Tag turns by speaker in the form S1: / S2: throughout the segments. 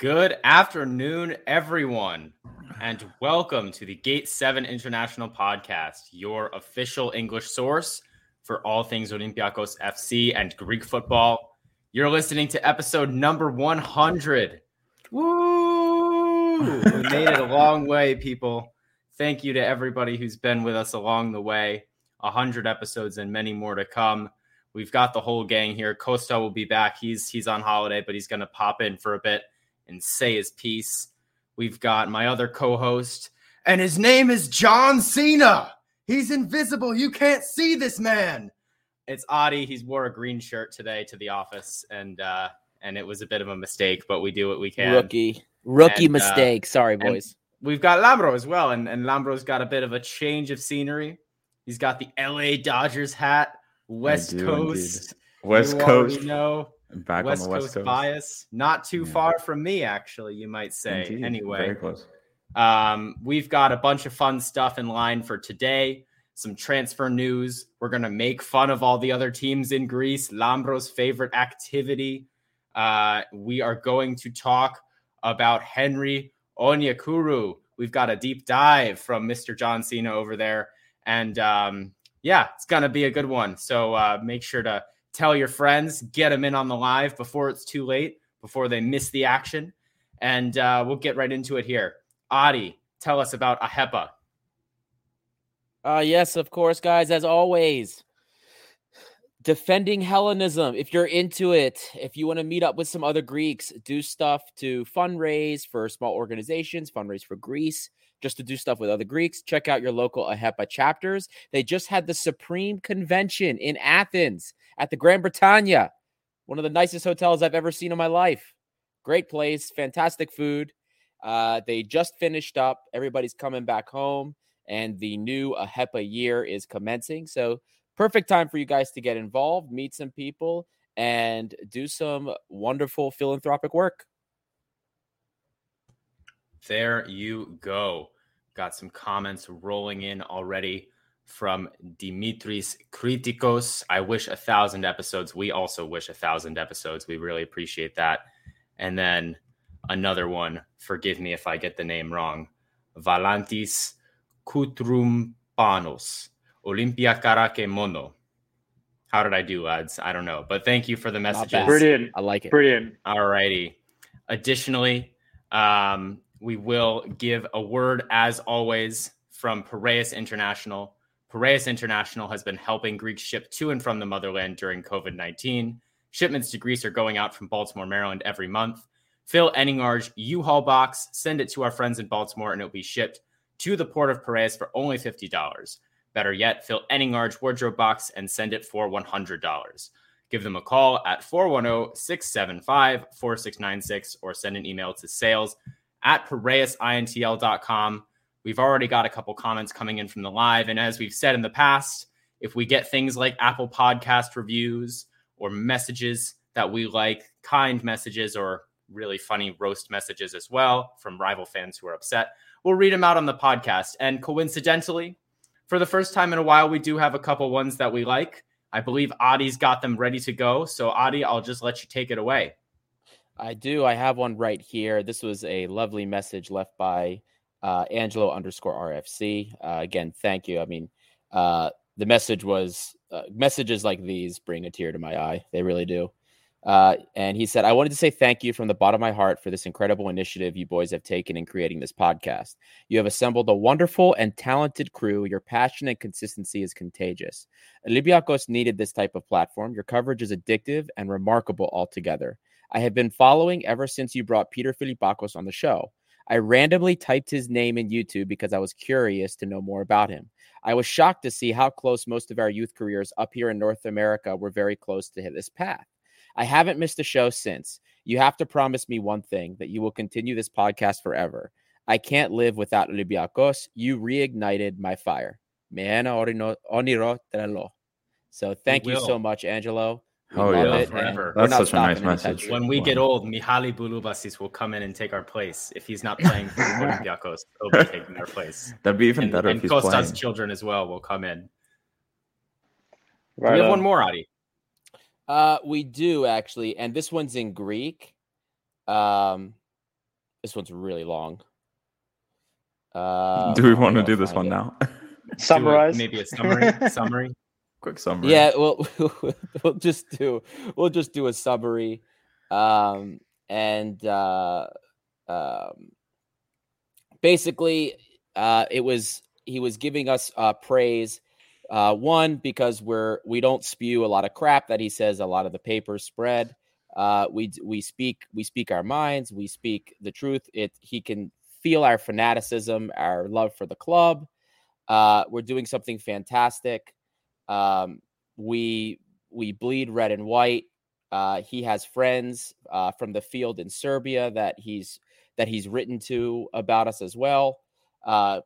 S1: Good afternoon, everyone, and welcome to the Gate 7 International Podcast, your official English source for all things Olympiacos FC and Greek football. You're listening to episode number 100. Woo! we made it a long way, people. Thank you to everybody who's been with us along the way. 100 episodes and many more to come. We've got the whole gang here. Costa will be back. He's he's on holiday, but he's going to pop in for a bit and say his piece. We've got my other co host, and his name is John Cena. He's invisible. You can't see this man. It's Adi. He's wore a green shirt today to the office, and uh, and it was a bit of a mistake, but we do what we can.
S2: Rookie, rookie
S1: And, uh,
S2: mistake. Sorry, boys.
S1: We've got Lambro as well, and, and Lambro's got a bit of a change of scenery. He's got the LA Dodgers hat, West
S3: do
S1: Coast.
S3: West
S1: You already
S3: Coast.
S1: know.
S3: Back
S1: West,
S3: on the West
S1: Coast,
S3: Coast.
S1: bias, not too
S3: Yeah.
S1: far from me, actually, you might say.
S3: Indeed.
S1: Anyway,
S3: Very close.
S1: um, we've got a bunch of fun stuff in line for today. Some transfer news. We're gonna make fun of all the other teams in Greece. Lambro's favorite activity. Uh, we are going to talk about Henry Onyekuru. We've got a deep dive from Mr. John Cena over there, and um, yeah, it's gonna be a good one. So uh, make sure to tell your friends, get them in on the live before it's too late, before they miss the action, and uh, we'll get right into it here. Adi, tell us about Ahepa.
S2: Uh, yes, of course, guys. As always, defending Hellenism. If you're into it, if you want to meet up with some other Greeks, do stuff to fundraise for small organizations, fundraise for Greece, just to do stuff with other Greeks, check out your local AHEPA chapters. They just had the Supreme Convention in Athens at the Grand Britannia, one of the nicest hotels I've ever seen in my life. Great place, fantastic food. Uh, they just finished up. Everybody's coming back home and the new AHEPA year is commencing. So, perfect time for you guys to get involved, meet some people, and do some wonderful philanthropic work.
S1: There you go. Got some comments rolling in already from Dimitris Kritikos. I wish a thousand episodes. We also wish a thousand episodes. We really appreciate that. And then another one. Forgive me if I get the name wrong. Valantis Kutrumpanos. Olympia Karake Mono. How did I do, lads? I don't know. But thank you for the messages.
S2: bad.
S4: Brilliant.
S2: I like it.
S4: Brilliant.
S1: All righty. Additionally, um, we will give a word, as always, from Piraeus International. Piraeus International has been helping Greeks ship to and from the motherland during COVID 19. Shipments to Greece are going out from Baltimore, Maryland every month. Fill Enningarge U-Haul box, send it to our friends in Baltimore, and it'll be shipped to the port of Piraeus for only $50. Better yet, fill Enningarge wardrobe box and send it for $100. Give them a call at 410 675 4696 or send an email to sales at piraeusintl.com. We've already got a couple comments coming in from the live. And as we've said in the past, if we get things like Apple Podcast reviews or messages that we like, kind messages or really funny roast messages as well from rival fans who are upset, we'll read them out on the podcast. And coincidentally, for the first time in a while, we do have a couple ones that we like. I believe Adi's got them ready to go. So, Adi, I'll just let you take it away.
S2: I do. I have one right here. This was a lovely message left by uh, Angelo underscore RFC. Uh, again, thank you. I mean, uh, the message was uh, messages like these bring a tear to my eye. They really do. Uh, and he said, I wanted to say thank you from the bottom of my heart for this incredible initiative you boys have taken in creating this podcast. You have assembled a wonderful and talented crew. Your passion and consistency is contagious. Olympiacos needed this type of platform. Your coverage is addictive and remarkable altogether. I have been following ever since you brought Peter Filipakos on the show. I randomly typed his name in YouTube because I was curious to know more about him. I was shocked to see how close most of our youth careers up here in North America were very close to hit this path. I haven't missed a show since. You have to promise me one thing that you will continue this podcast forever. I can't live without Olympiacos. You reignited my fire. oniro trelo. So thank you so much, Angelo.
S3: We oh yeah, forever. That's such a nice message.
S1: When we get old, Mihaly Bouloubasis will come in and take our place. If he's not playing for Olympiacos, he'll be taking our place.
S3: That'd be even
S1: and,
S3: better.
S1: And
S3: if
S1: Costa's
S3: playing.
S1: children as well will come in. Right we have on. one more, Adi.
S2: Uh, we do actually, and this one's in Greek. Um, this one's really long.
S3: Uh, do we want to do this one it. now?
S4: Summarize,
S1: maybe a summary. summary
S3: quick summary.
S2: Yeah, we'll we'll just do we'll just do a summary, um, and uh, um, basically, uh, it was he was giving us uh, praise. Uh, one because we're we don't spew a lot of crap that he says a lot of the papers spread. Uh, we we speak we speak our minds. We speak the truth. It he can feel our fanaticism, our love for the club. Uh, we're doing something fantastic. Um, we we bleed red and white. Uh, he has friends uh, from the field in Serbia that he's that he's written to about us as well. Uh,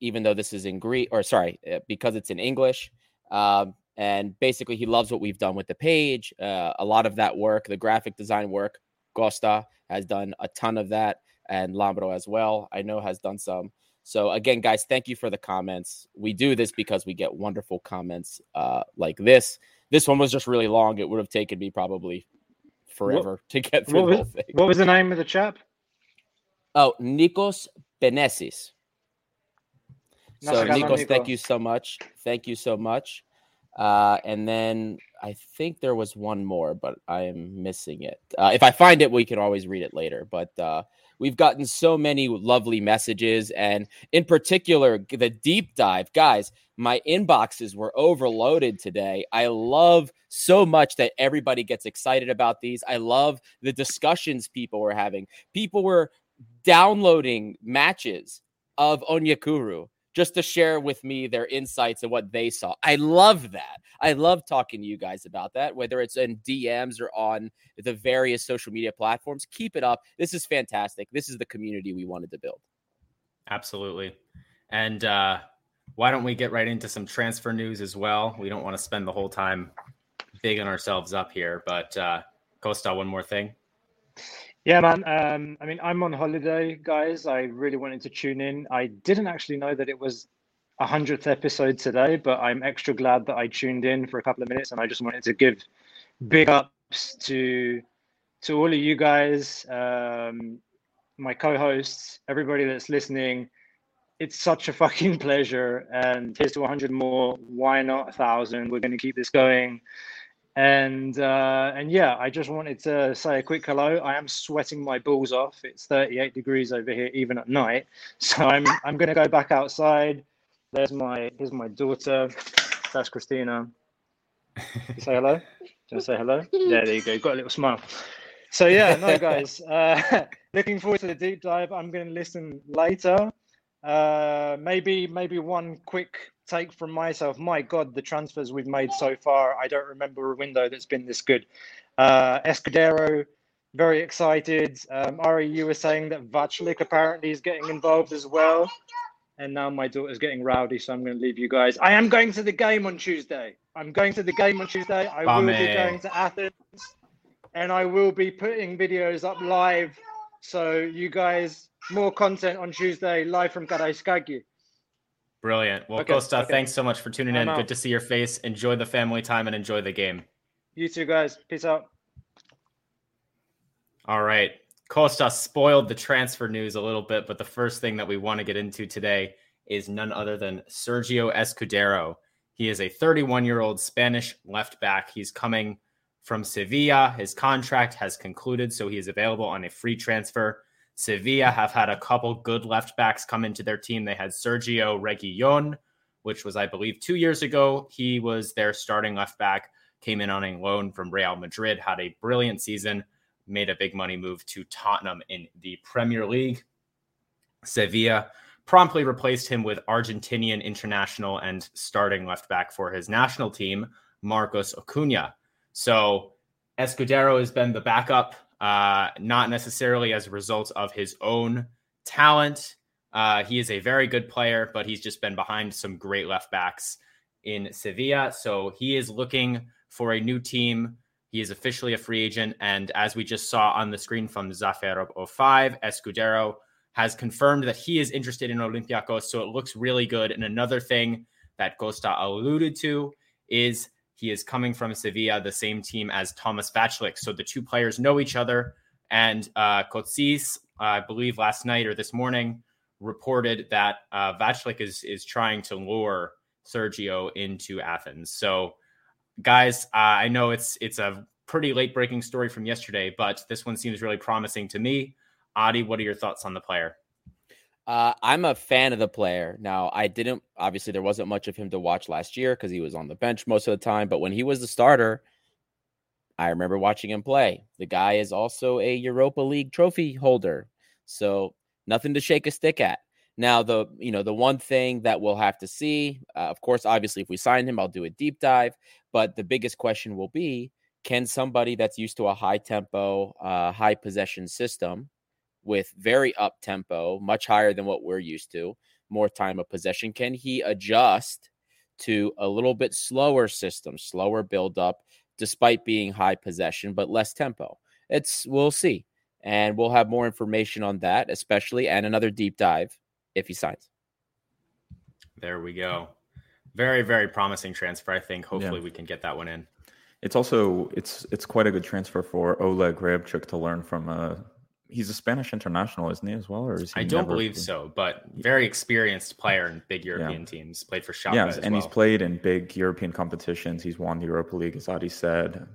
S2: even though this is in Greek, or sorry, uh, because it's in English. Um, and basically, he loves what we've done with the page. Uh, a lot of that work, the graphic design work, Costa has done a ton of that, and Lambro as well. I know has done some. So again, guys, thank you for the comments. We do this because we get wonderful comments uh, like this. This one was just really long. It would have taken me probably forever what, to get through
S4: the
S2: was,
S4: whole thing. What was the name of the chap?
S2: Oh, Nikos Benesis. So Nikos, thank you so much. Thank you so much. Uh, and then I think there was one more, but I am missing it. Uh, if I find it, we can always read it later. But uh, We've gotten so many lovely messages, and in particular, the deep dive. Guys, my inboxes were overloaded today. I love so much that everybody gets excited about these. I love the discussions people were having. People were downloading matches of Onyekuru just to share with me their insights and what they saw. I love that. I love talking to you guys about that, whether it's in DMs or on the various social media platforms. Keep it up. This is fantastic. This is the community we wanted to build.
S1: Absolutely. And uh, why don't we get right into some transfer news as well? We don't want to spend the whole time bigging ourselves up here, but uh, Costa, one more thing.
S4: Yeah, man. Um, I mean, I'm on holiday, guys. I really wanted to tune in. I didn't actually know that it was a hundredth episode today, but I'm extra glad that I tuned in for a couple of minutes, and I just wanted to give big ups to to all of you guys, um, my co-hosts, everybody that's listening. It's such a fucking pleasure, and here's to 100 more. Why not a thousand? We're going to keep this going and uh, and yeah, I just wanted to say a quick hello. I am sweating my balls off. It's 38 degrees over here, even at night. So I'm I'm to go back outside. There's my here's my daughter. That's Christina. say hello. Do you say hello? Yeah, there you go. got a little smile. So yeah, no guys. Uh, looking forward to the deep dive. I'm to listen later. Uh, maybe maybe one quick take from myself. My God, the transfers we've made so far. I don't remember a window that's been this good. Uh, Escudero, very excited. Um, Ari, you were saying that Vaclik apparently is getting involved as well. And now my daughter's getting rowdy, so I'm going to leave you guys. I am going to the game on Tuesday. I'm going to the game on Tuesday. I will be going to Athens, and I will be putting videos up live. So you guys, more content on Tuesday, live from Karaiskaki.
S1: Brilliant. Well, okay, Costa, okay. thanks so much for tuning I'm in. Out. Good to see your face. Enjoy the family time and enjoy the game.
S4: You too, guys. Peace out.
S1: All right. Costa spoiled the transfer news a little bit, but the first thing that we want to get into today is none other than Sergio Escudero. He is a 31 year old Spanish left back. He's coming from Sevilla. His contract has concluded, so he is available on a free transfer. Sevilla have had a couple good left backs come into their team. They had Sergio Reguilon, which was, I believe, two years ago. He was their starting left back, came in on a loan from Real Madrid, had a brilliant season, made a big money move to Tottenham in the Premier League. Sevilla promptly replaced him with Argentinian international and starting left back for his national team, Marcos Acuna. So Escudero has been the backup, uh, not necessarily as a result of his own talent. Uh, he is a very good player, but he's just been behind some great left backs in Sevilla. So he is looking for a new team. He is officially a free agent. And as we just saw on the screen from Zafer 05, Escudero has confirmed that he is interested in Olympiacos. So it looks really good. And another thing that Costa alluded to is he is coming from Sevilla, the same team as Thomas Vaclik. So the two players know each other. And uh, Kotsis, I believe last night or this morning, reported that uh, Vaclik is, is trying to lure Sergio into Athens. So, guys, uh, I know it's it's a pretty late breaking story from yesterday, but this one seems really promising to me. Adi, what are your thoughts on the player?
S2: Uh, I'm a fan of the player. Now, I didn't obviously there wasn't much of him to watch last year because he was on the bench most of the time. But when he was the starter, I remember watching him play. The guy is also a Europa League trophy holder, so nothing to shake a stick at. Now, the you know the one thing that we'll have to see, uh, of course, obviously, if we sign him, I'll do a deep dive. But the biggest question will be: Can somebody that's used to a high tempo, uh, high possession system with very up tempo, much higher than what we're used to, more time of possession. Can he adjust to a little bit slower system, slower build up, despite being high possession, but less tempo? It's we'll see. And we'll have more information on that, especially and another deep dive if he signs.
S1: There we go. Very, very promising transfer. I think hopefully yeah. we can get that one in.
S3: It's also it's it's quite a good transfer for Oleg Reabciuk to learn from a he's a Spanish international, isn't he as well? Or is he
S1: I don't believe been... so, but very experienced player in big European yeah. teams. Played for Schalke. Yeah,
S3: and
S1: well.
S3: he's played in big European competitions. He's won the Europa League, as Adi said.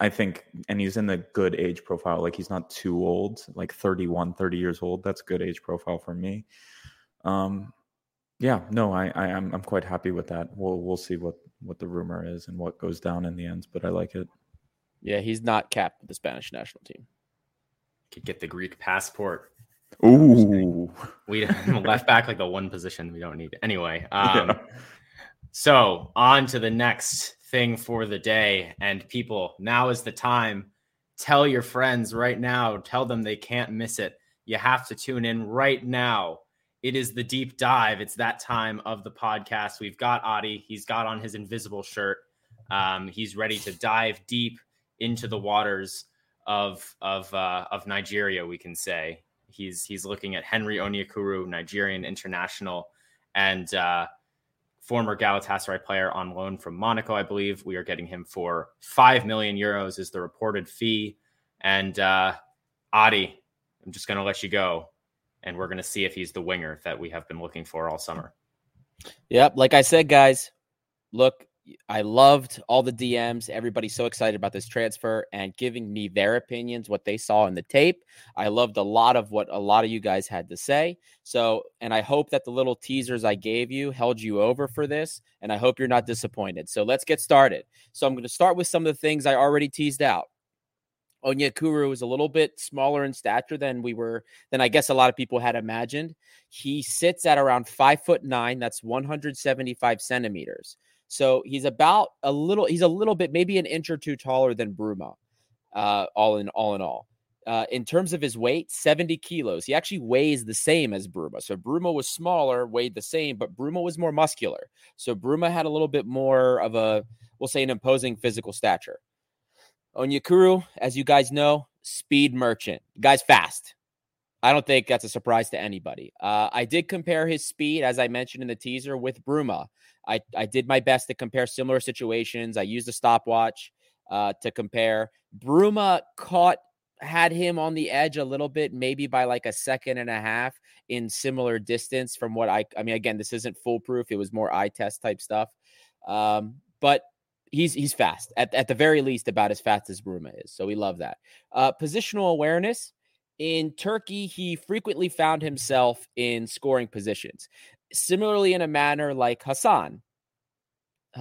S3: I think, and he's in the good age profile. Like he's not too old, like 31, 30 years old. That's good age profile for me. Um, yeah, no, I, I am I'm quite happy with that. We'll we'll see what what the rumor is and what goes down in the end, but I like it.
S2: Yeah, he's not capped with the Spanish national team
S1: could get the Greek passport.
S3: Ooh,
S1: we left back like the one position we don't need. Anyway, um, yeah. so on to the next thing for the day. And people, now is the time. Tell your friends right now. Tell them they can't miss it. You have to tune in right now. It is the deep dive. It's that time of the podcast. We've got Adi. He's got on his invisible shirt. Um, he's ready to dive deep into the waters of of uh, of Nigeria, we can say he's he's looking at Henry Onyekuru, Nigerian international, and uh, former Galatasaray player on loan from Monaco, I believe. We are getting him for five million euros is the reported fee. And uh, Adi, I'm just going to let you go, and we're going to see if he's the winger that we have been looking for all summer.
S2: Yep, like I said, guys, look, I loved all the DMs. Everybody's so excited about this transfer and giving me their opinions, what they saw in the tape. I loved a lot of what a lot of you guys had to say. So, and I hope that the little teasers I gave you held you over for this. And I hope you're not disappointed. So let's get started. So I'm going to start with some of the things I already teased out. Onyekuru is a little bit smaller in stature than we were, than I guess a lot of people had imagined. He sits at around five foot nine. That's 175 centimeters. So he's about a little, he's a little bit, maybe an inch or two taller than Bruma, uh, all in all in all. Uh, in terms of his weight, 70 kilos. He actually weighs the same as Bruma. So Bruma was smaller, weighed the same, but Bruma was more muscular. So Bruma had a little bit more of a, we'll say, an imposing physical stature. Onyekuru, as you guys know, speed merchant. guy's fast. I don't think that's a surprise to anybody. Uh, I did compare his speed, as I mentioned in the teaser, with Bruma. I, I did my best to compare similar situations. I used a stopwatch uh, to compare. Bruma caught had him on the edge a little bit, maybe by like a second and a half in similar distance from what I. I mean, again, this isn't foolproof. It was more eye test type stuff, um, but he's he's fast at at the very least, about as fast as Bruma is. So we love that. Uh, positional awareness. In Turkey, he frequently found himself in scoring positions similarly in a manner like Hassan.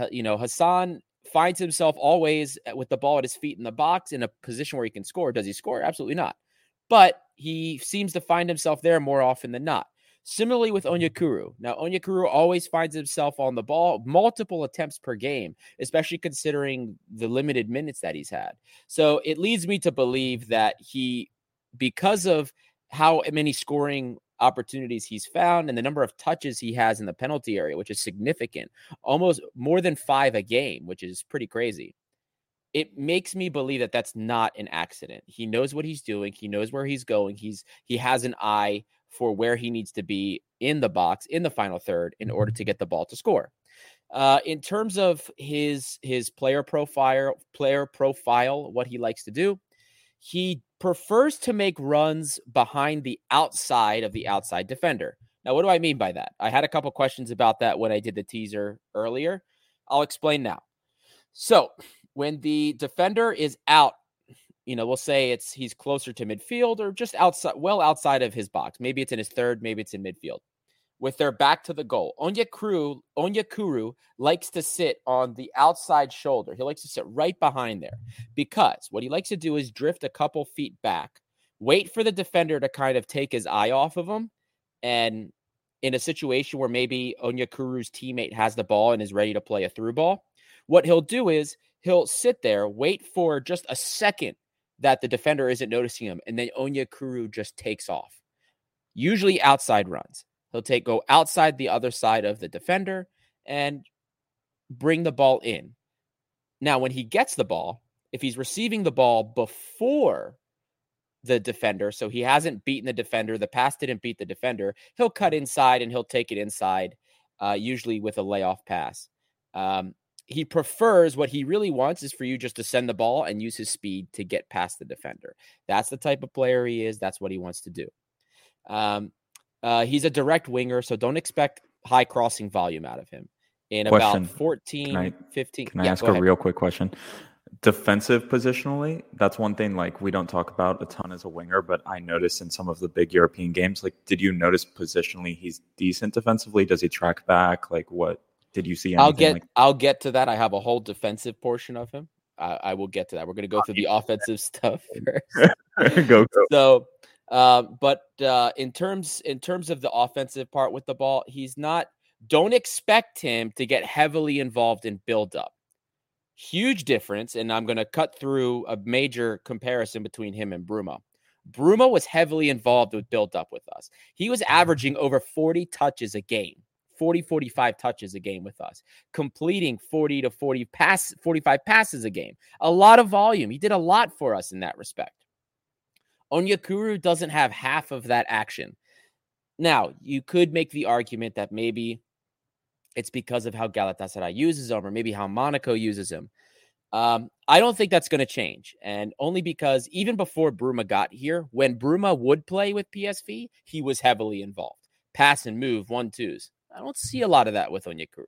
S2: You know, Hassan finds himself always eh, with the ball at his feet in the box in a position where he can score. Does he score? Absolutely not. But he seems to find himself there more often than not. Similarly with mm-hmm. Onyekuru. Now, Onyekuru always finds himself on the ball, multiple attempts per game, especially considering the limited minutes that he's had. So it leads me to believe that he, because of how many scoring opportunities he's found and the number of touches he has in the penalty area, which is significant, almost more than five a game, which is pretty crazy. It makes me believe that that's not an accident. He knows what he's doing. He knows where he's going. He's he has an eye for where he needs to be in the box in the final third in order to get the ball to score. Uh, in terms of his his player profile, player profile, what he likes to do, he prefers to make runs behind the outside of the outside defender. Now, what do I mean by that? I had a couple questions about that when I did the teaser earlier. I'll explain now. So, when the defender is out, you know, we'll say it's he's closer to midfield or just outside, well outside of his box. Maybe it's in his third, maybe it's in midfield with their back to the goal. Onyekuru, Onyekuru likes to sit on the outside shoulder. He likes to sit right behind there because what he likes to do is drift a couple feet back, wait for the defender to kind of take his eye off of him. And in a situation where maybe Onyekuru's teammate has the ball and is ready to play a through ball, what he'll do is he'll sit there, wait for just a second that the defender isn't noticing him, and then Onyekuru just takes off. Usually outside runs. He'll take go outside the other side of the defender and bring the ball in. Now, when he gets the ball, if he's receiving the ball before the defender, so he hasn't beaten the defender, the pass didn't beat the defender, he'll cut inside and he'll take it inside, uh, usually with a layoff pass. Um, he prefers what he really wants is for you just to send the ball and use his speed to get past the defender. That's the type of player he is. That's what he wants to do. Um, uh, he's a direct winger, so don't expect high crossing volume out of him. In question. about 14, can I, 15.
S3: Can I yeah, ask a ahead. real quick question? Defensive positionally, that's one thing like we don't talk about a ton as a winger, but I noticed in some of the big European games, like did you notice positionally he's decent defensively? Does he track back? Like what did you see?
S2: I'll get
S3: like-
S2: I'll get to that. I have a whole defensive portion of him. I, I will get to that. We're going to go through the offensive stuff first.
S3: go, go.
S2: So uh, but uh, in terms in terms of the offensive part with the ball, he's not. Don't expect him to get heavily involved in build up. Huge difference, and I'm going to cut through a major comparison between him and Bruma. Bruma was heavily involved with build up with us. He was averaging over 40 touches a game. 40 45 touches a game with us completing 40 to 40 pass 45 passes a game a lot of volume he did a lot for us in that respect Onyekuru doesn't have half of that action. Now, you could make the argument that maybe it's because of how Galatasaray uses him, or maybe how Monaco uses him. Um, I don't think that's going to change, and only because even before Bruma got here, when Bruma would play with PSV, he was heavily involved, pass and move, one twos. I don't see a lot of that with Onyekuru.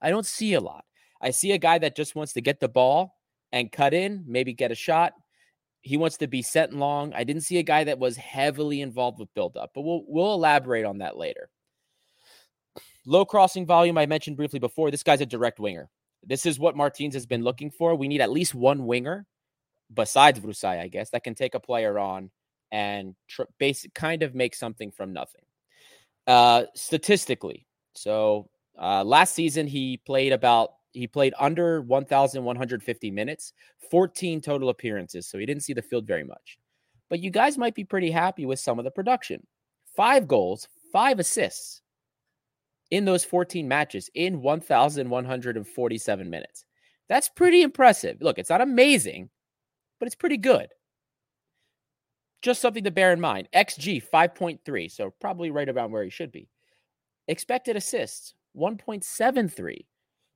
S2: I don't see a lot. I see a guy that just wants to get the ball and cut in, maybe get a shot, he wants to be set long. I didn't see a guy that was heavily involved with buildup, but we'll we'll elaborate on that later. Low crossing volume, I mentioned briefly before. This guy's a direct winger. This is what Martins has been looking for. We need at least one winger, besides Vrousai, I guess, that can take a player on and tr- basic kind of make something from nothing. Uh, statistically, so uh, last season he played about he played under 1,150 minutes, 14 total appearances. So he didn't see the field very much. But you guys might be pretty happy with some of the production. Five goals, five assists in those 14 matches in 1,147 minutes. That's pretty impressive. Look, it's not amazing, but it's pretty good. Just something to bear in mind. XG 5.3, so probably right around where he should be. Expected assists 1.73.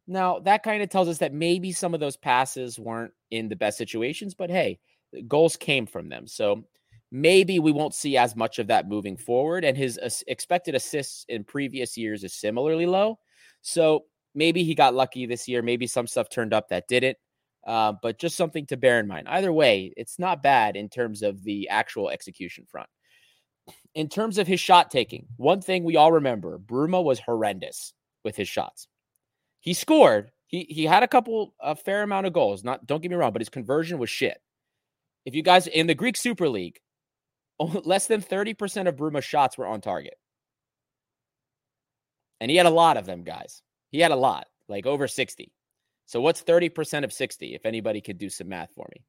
S2: Now, that kind of tells us that maybe some of those passes weren't in the best situations, but hey, goals came from them. So maybe we won't see as much of that moving forward. And his expected assists in previous years is similarly low. So maybe he got lucky this year. Maybe some stuff turned up that didn't. Uh, but just something to bear in mind. Either way, it's not bad in terms of the actual execution front. In terms of his shot taking, one thing we all remember Bruma was horrendous with his shots. He scored. He he had a couple a fair amount of goals. Not don't get me wrong, but his conversion was shit. If you guys in the Greek Super League, less than 30% of Bruma's shots were on target. And he had a lot of them, guys. He had a lot, like over 60. So what's 30% of 60? If anybody could do some math for me.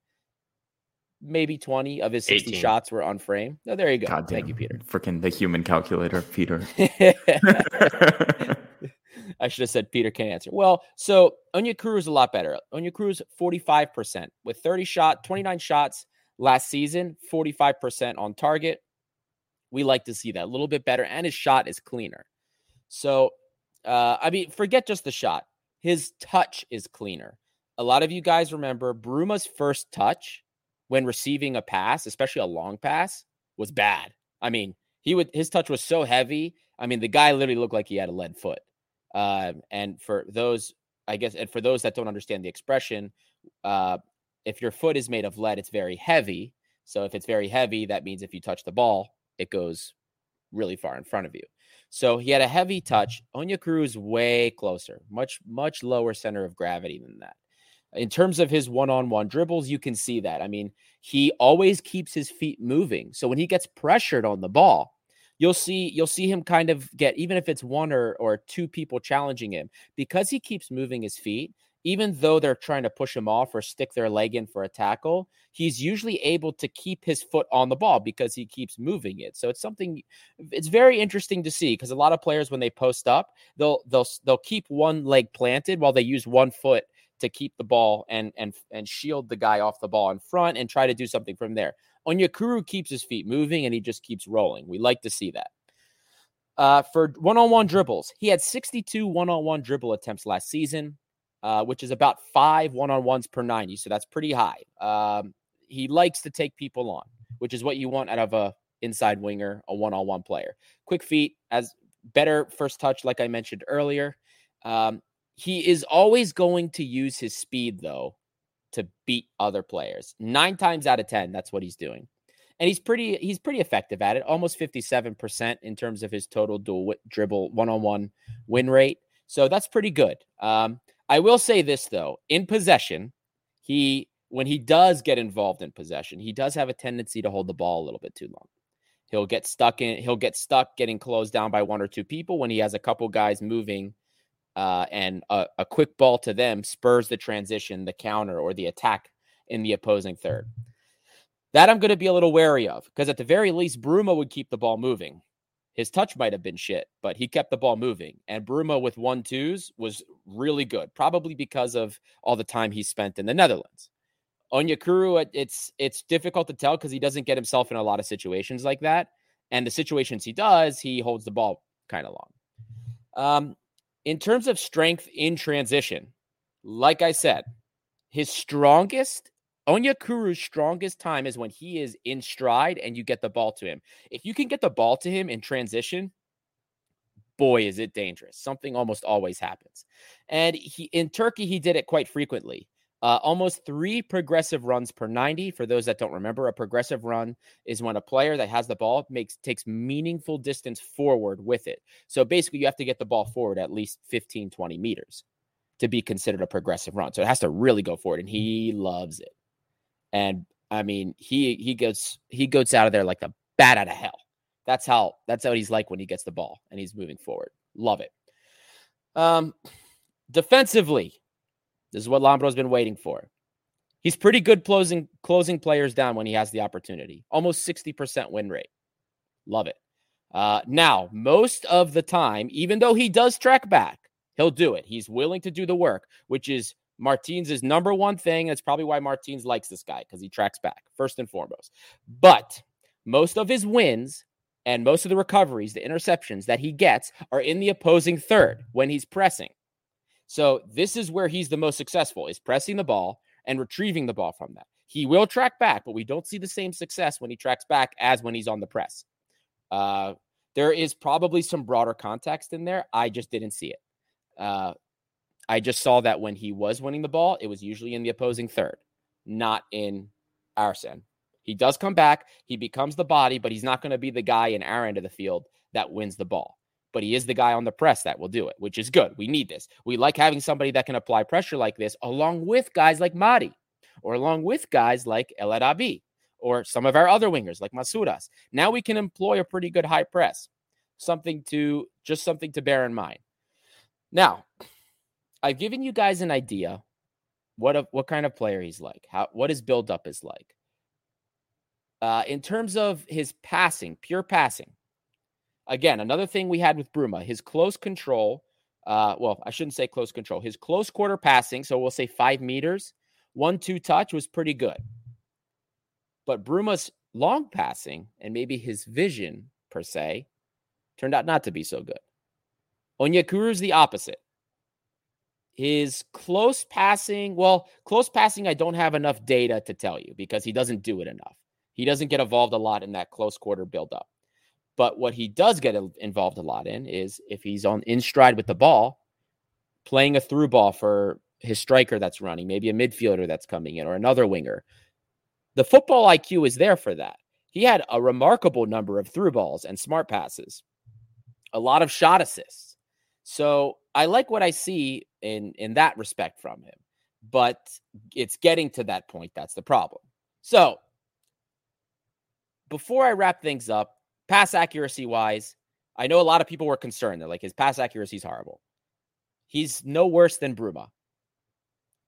S2: Maybe 20 of his 60
S1: 18.
S2: shots were on frame. Oh, there you go.
S3: God
S2: Thank
S3: damn.
S2: you, Peter.
S3: Freaking the human calculator, Peter.
S2: I should have said Peter can answer. Well, so Onyekuru is a lot better. Onyekuru, 45% with 30 shot, 29 shots last season, 45% on target. We like to see that a little bit better, and his shot is cleaner. So, uh, I mean, forget just the shot. His touch is cleaner. A lot of you guys remember Bruma's first touch when receiving a pass, especially a long pass, was bad. I mean, he would his touch was so heavy. I mean, the guy literally looked like he had a lead foot. Um, and for those, I guess, and for those that don't understand the expression, uh, if your foot is made of lead, it's very heavy. So if it's very heavy, that means if you touch the ball, it goes really far in front of you. So he had a heavy touch. Onyekuru way closer, much much lower center of gravity than that. In terms of his one-on-one dribbles, you can see that. I mean, he always keeps his feet moving. So when he gets pressured on the ball, you'll see you'll see him kind of get even if it's one or or two people challenging him because he keeps moving his feet even though they're trying to push him off or stick their leg in for a tackle he's usually able to keep his foot on the ball because he keeps moving it. So it's something it's very interesting to see because a lot of players when they post up they'll they'll they'll keep one leg planted while they use one foot to keep the ball and and and shield the guy off the ball in front and try to do something from there Onyekuru keeps his feet moving and he just keeps rolling. We like to see that. Uh, for one-on-one dribbles, he had 62 one-on-one dribble attempts last season, uh, which is about five one-on-ones per 90. So that's pretty high. Um, he likes to take people on, which is what you want out of a inside winger, a one-on-one player. Quick feet, as better first touch, like I mentioned earlier. Um, he is always going to use his speed though to beat other players. Nine times out of 10, that's what he's doing. And he's pretty he's pretty effective at it, almost 57% in terms of his total dual dribble one-on-one win rate. So that's pretty good. Um, I will say this though, in possession, he when he does get involved in possession, he does have a tendency to hold the ball a little bit too long. He'll get stuck in he'll get stuck getting closed down by one or two people when he has a couple guys moving uh, and a, a quick ball to them spurs the transition, the counter, or the attack in the opposing third. That I'm going to be a little wary of because at the very least, Bruma would keep the ball moving. His touch might have been shit, but he kept the ball moving. And Bruma with one twos was really good, probably because of all the time he spent in the Netherlands. Onyekuru, it- it's it's difficult to tell because he doesn't get himself in a lot of situations like that. And the situations he does, he holds the ball kind of long. Um, in terms of strength in transition, like I said, his strongest, Onyekuru's strongest time is when he is in stride and you get the ball to him. If you can get the ball to him in transition, boy, is it dangerous. Something almost always happens. And he in Turkey, he did it quite frequently. Uh, almost three progressive runs per 90. For those that don't remember, a progressive run is when a player that has the ball makes takes meaningful distance forward with it. So basically, you have to get the ball forward at least 15, 20 meters to be considered a progressive run. So it has to really go forward, and he loves it. And I mean, he he goes he goes out of there like the bat out of hell. That's how that's how he's like when he gets the ball and he's moving forward. Love it. Um, defensively, this is what Lambro's been waiting for. He's pretty good closing closing players down when he has the opportunity. Almost 60% win rate. Love it. Uh, now, most of the time, even though he does track back, he'll do it. He's willing to do the work, which is Martins' number one thing. That's probably why Martins likes this guy because he tracks back first and foremost. But most of his wins and most of the recoveries, the interceptions that he gets are in the opposing third when he's pressing. So this is where he's the most successful is pressing the ball and retrieving the ball from that. He will track back, but we don't see the same success when he tracks back as when he's on the press. Uh, there is probably some broader context in there. I just didn't see it. Uh, I just saw that when he was winning the ball, it was usually in the opposing third, not in our end. He does come back, he becomes the body, but he's not going to be the guy in our end of the field that wins the ball. But he is the guy on the press that will do it, which is good. We need this. We like having somebody that can apply pressure like this, along with guys like Madi, or along with guys like El Arabi, or some of our other wingers like Masouras. Now we can employ a pretty good high press. something to just something to bear in mind. Now, I've given you guys an idea what a, what kind of player he's like, how what his build up is like. Uh, in terms of his passing, pure passing. Again, another thing we had with Bruma, his close control. Uh, well, I shouldn't say close control. His close quarter passing, so we'll say five meters, one two touch was pretty good. But Bruma's long passing and maybe his vision per se turned out not to be so good. Onyekuru is the opposite. His close passing, well, close passing, I don't have enough data to tell you because he doesn't do it enough. He doesn't get involved a lot in that close quarter buildup. But what he does get involved a lot in is if he's on in stride with the ball, playing a through ball for his striker that's running, maybe a midfielder that's coming in or another winger. The football IQ is there for that. He had a remarkable number of through balls and smart passes, a lot of shot assists. So I like what I see in in that respect from him, but it's getting to that point that's the problem. So before I wrap things up, pass accuracy wise, I know a lot of people were concerned. They're like, his pass accuracy is horrible. He's no worse than Bruma.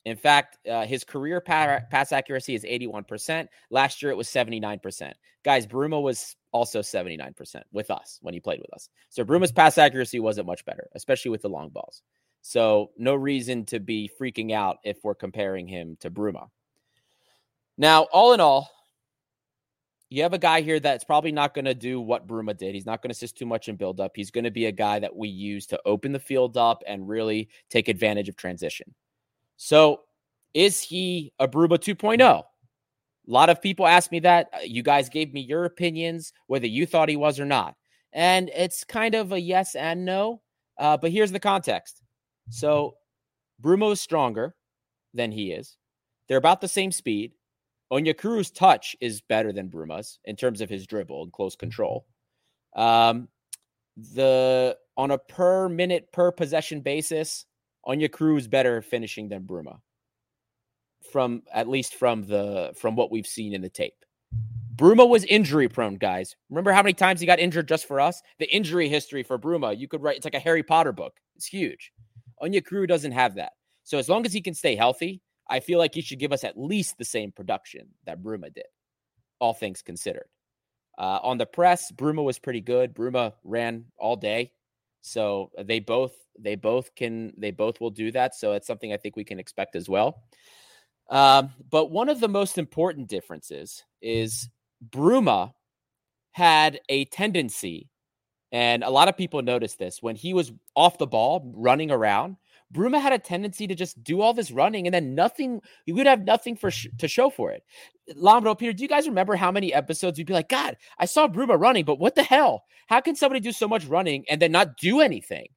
S2: In fact, uh, his career pa- pass accuracy is 81%. Last year it was 79%. Guys, Bruma was also 79% with us when he played with us. So Bruma's pass accuracy wasn't much better, especially with the long balls. So no reason to be freaking out if we're comparing him to Bruma. Now, all in all, you have a guy here that's probably not going to do what Bruma did. He's not going to assist too much in build up. He's going to be a guy that we use to open the field up and really take advantage of transition. So, is he a Bruma 2.0? A lot of people ask me that. Uh, you guys gave me your opinions, whether you thought he was or not. And it's kind of a yes and no. Uh, but here's the context. So, Bruma is stronger than he is. They're about the same speed. Onyekuru's touch is better than Bruma's in terms of his dribble and close control. Um, the on a per minute per possession basis, Onyekuru is better finishing than Bruma. From at least from the from what we've seen in the tape. Bruma was injury prone, guys. Remember how many times he got injured just for us? The injury history for Bruma, you could write it's like a Harry Potter book. It's huge. Onyekuru doesn't have that. So as long as he can stay healthy, I feel like he should give us at least the same production that Bruma did, all things considered. Uh, on the press, Bruma was pretty good. Bruma ran all day. So they both they both can they both will do that. So it's something I think we can expect as well. Um, but one of the most important differences is Bruma had a tendency, and a lot of people noticed this when he was off the ball running around. Bruma had a tendency to just do all this running and then nothing, you would have nothing for sh- to show for it. Lambro, Peter, do you guys remember how many episodes you'd be like, God, I saw Bruma running, but what the hell? How can somebody do so much running and then not do anything?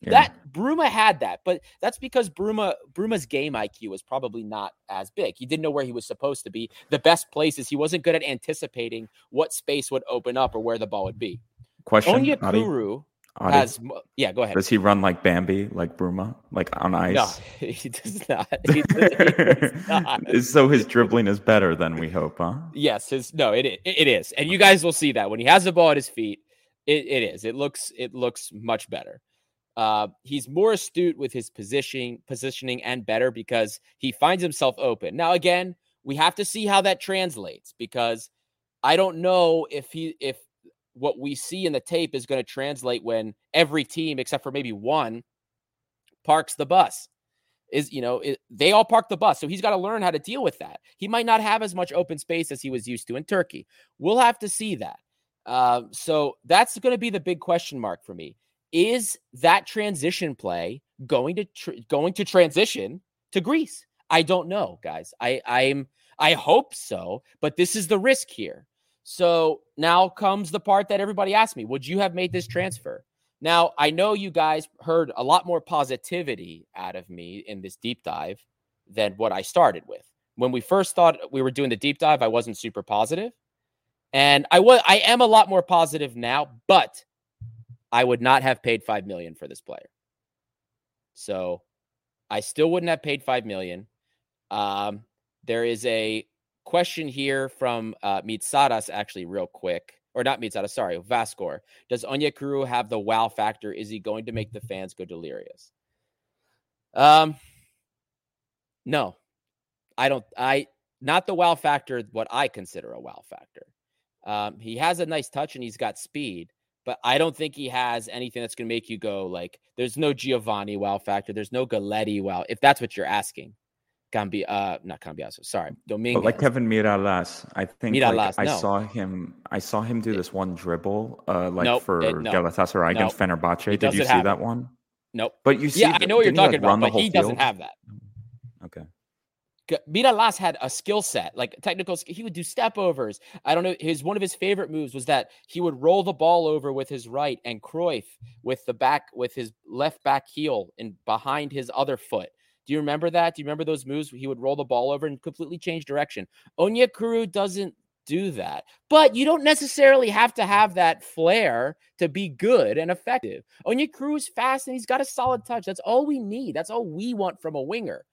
S2: Yeah. That Bruma had that, but that's because Bruma Bruma's game IQ was probably not as big. He didn't know where he was supposed to be. The best places he wasn't good at anticipating what space would open up or where the ball would be.
S3: Question:
S2: Onyekuru has yeah, go ahead.
S3: Does he run like Bambi, like Bruma, like on ice?
S2: No, he does not. He does, he does
S3: not. so his dribbling is better than we hope, huh?
S2: Yes, his no, it it is, and you guys will see that when he has the ball at his feet, it, it is. It looks it looks much better. Uh, he's more astute with his positioning, positioning, and better because he finds himself open. Now, again, we have to see how that translates because I don't know if he if what we see in the tape is going to translate when every team, except for maybe one, parks the bus. Is you know it, they all park the bus, so he's got to learn how to deal with that. He might not have as much open space as he was used to in Turkey. We'll have to see that. Uh, so that's going to be the big question mark for me. Is that transition play going to tr- going to transition to Greece? I don't know, guys. I I'm I hope so, but this is the risk here. So now comes the part that everybody asked me Would you have made this transfer? Now, I know you guys heard a lot more positivity out of me in this deep dive than what I started with. When we first thought we were doing the deep dive, I wasn't super positive. And I was I am a lot more positive now, but I would not have paid 5 million for this player. So I still wouldn't have paid 5 million. Um, there is a question here from uh, Mitsaras, actually, real quick, or not Mietzada, sorry, Vascor. Does Onyekuru have the wow factor? Is he going to make the fans go delirious? Um, no, I don't. I not the wow factor. What I consider a wow factor. Um, he has a nice touch and he's got speed, but I don't think he has anything that's going to make you go like. There's no Giovanni wow factor. There's no Galletti wow. If that's what you're asking, Cambi, uh, not Cambiaso. Sorry, Dominguez.
S3: But like Kevin Mirallas, I think
S2: Mirallas,
S3: like, I saw him. I saw him do this one dribble, uh, like
S2: Nope,
S3: for
S2: it- no.
S3: Galatasaray against Fenerbahce. Did you see that one?
S2: Nope.
S3: But you see,
S2: Yeah, I know what you're talking
S3: like,
S2: about, but he
S3: whole
S2: doesn't have that.
S3: Okay.
S2: G- Mirallas had a skill set, like technical. He would do step overs. I don't know. His one of his favorite moves was that he would roll the ball over with his right, and Cruyff with the back with his left back heel and behind his other foot. Do you remember that? Do you remember those moves? He would roll the ball over and completely change direction. Onyekuru doesn't do that, but you don't necessarily have to have that flair to be good and effective. Onyekuru is fast and he's got a solid touch. That's all we need. That's all we want from a winger.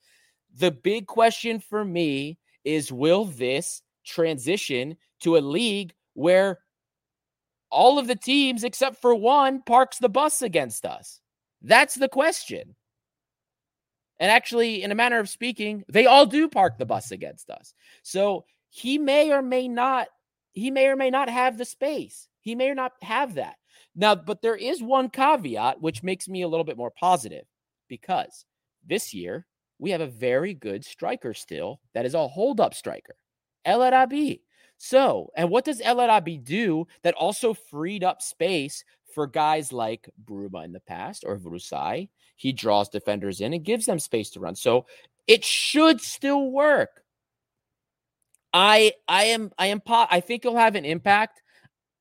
S2: The big question for me is will this transition to a league where all of the teams except for one parks the bus against us? That's the question. And actually, in a manner of speaking, they all do park the bus against us. So he may or may not, he may or may not have the space. He may or not have that. Now, but there is one caveat which makes me a little bit more positive because this year we have a very good striker still that is a hold up striker, El Arabi. So, and what does El Arabi do that also freed up space for guys like Bruma in the past or Vrousai? He draws defenders in and gives them space to run. So it should still work. I I am I am I think he'll have an impact.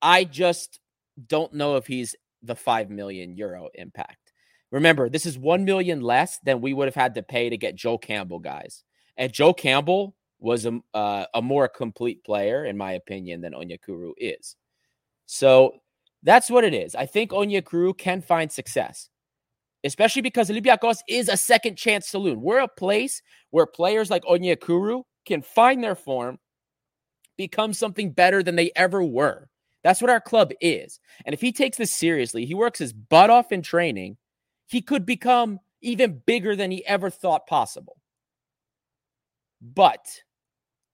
S2: I just don't know if he's the 5 million euro impact. Remember, this is 1 million less than we would have had to pay to get Joe Campbell guys. And Joe Campbell was a, uh, a more complete player, in my opinion, than Onyekuru is. So that's what it is. I think Onyekuru can find success, especially because Olympiacos is a second chance saloon. We're a place where players like Onyekuru can find their form, become something better than they ever were. That's what our club is. And if he takes this seriously, he works his butt off in training, he could become even bigger than he ever thought possible. But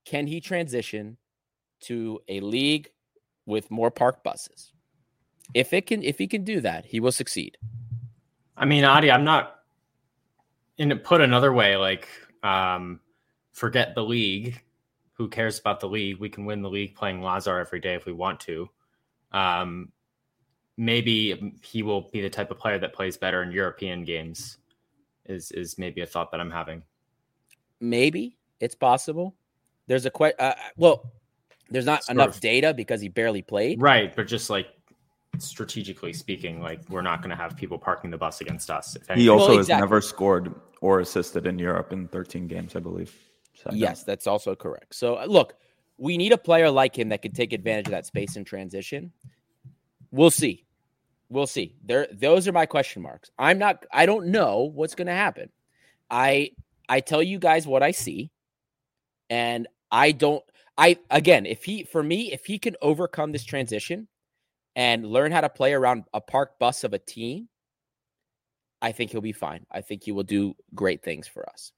S2: can he transition to a league with more park buses? If it can if he can do that, he will succeed.
S1: I mean, Adi, I'm not in put another way, like um forget the league. Who cares about the league? We can win the league playing Lazar every day if we want to. Um maybe he will be the type of player that plays better in European games. Is is maybe a thought that I'm having.
S2: Maybe it's possible. There's a que- uh, well, there's not
S1: Sort
S2: enough
S1: of.
S2: data because he barely played.
S1: Right, but just like strategically speaking, like we're not going to have people parking the bus against us. If
S3: He also has
S2: exactly.
S3: never scored or assisted in Europe in 13 games, I believe. So, yeah.
S2: Yes, that's also correct. So uh, look, we need a player like him that can take advantage of that space in transition. We'll see. We'll see. There those are my question marks. I'm not I don't know what's going to happen. I I tell you guys what I see and I don't I again, if he for me if he can overcome this transition and learn how to play around a park bus of a team, I think he'll be fine. I think he will do great things for us.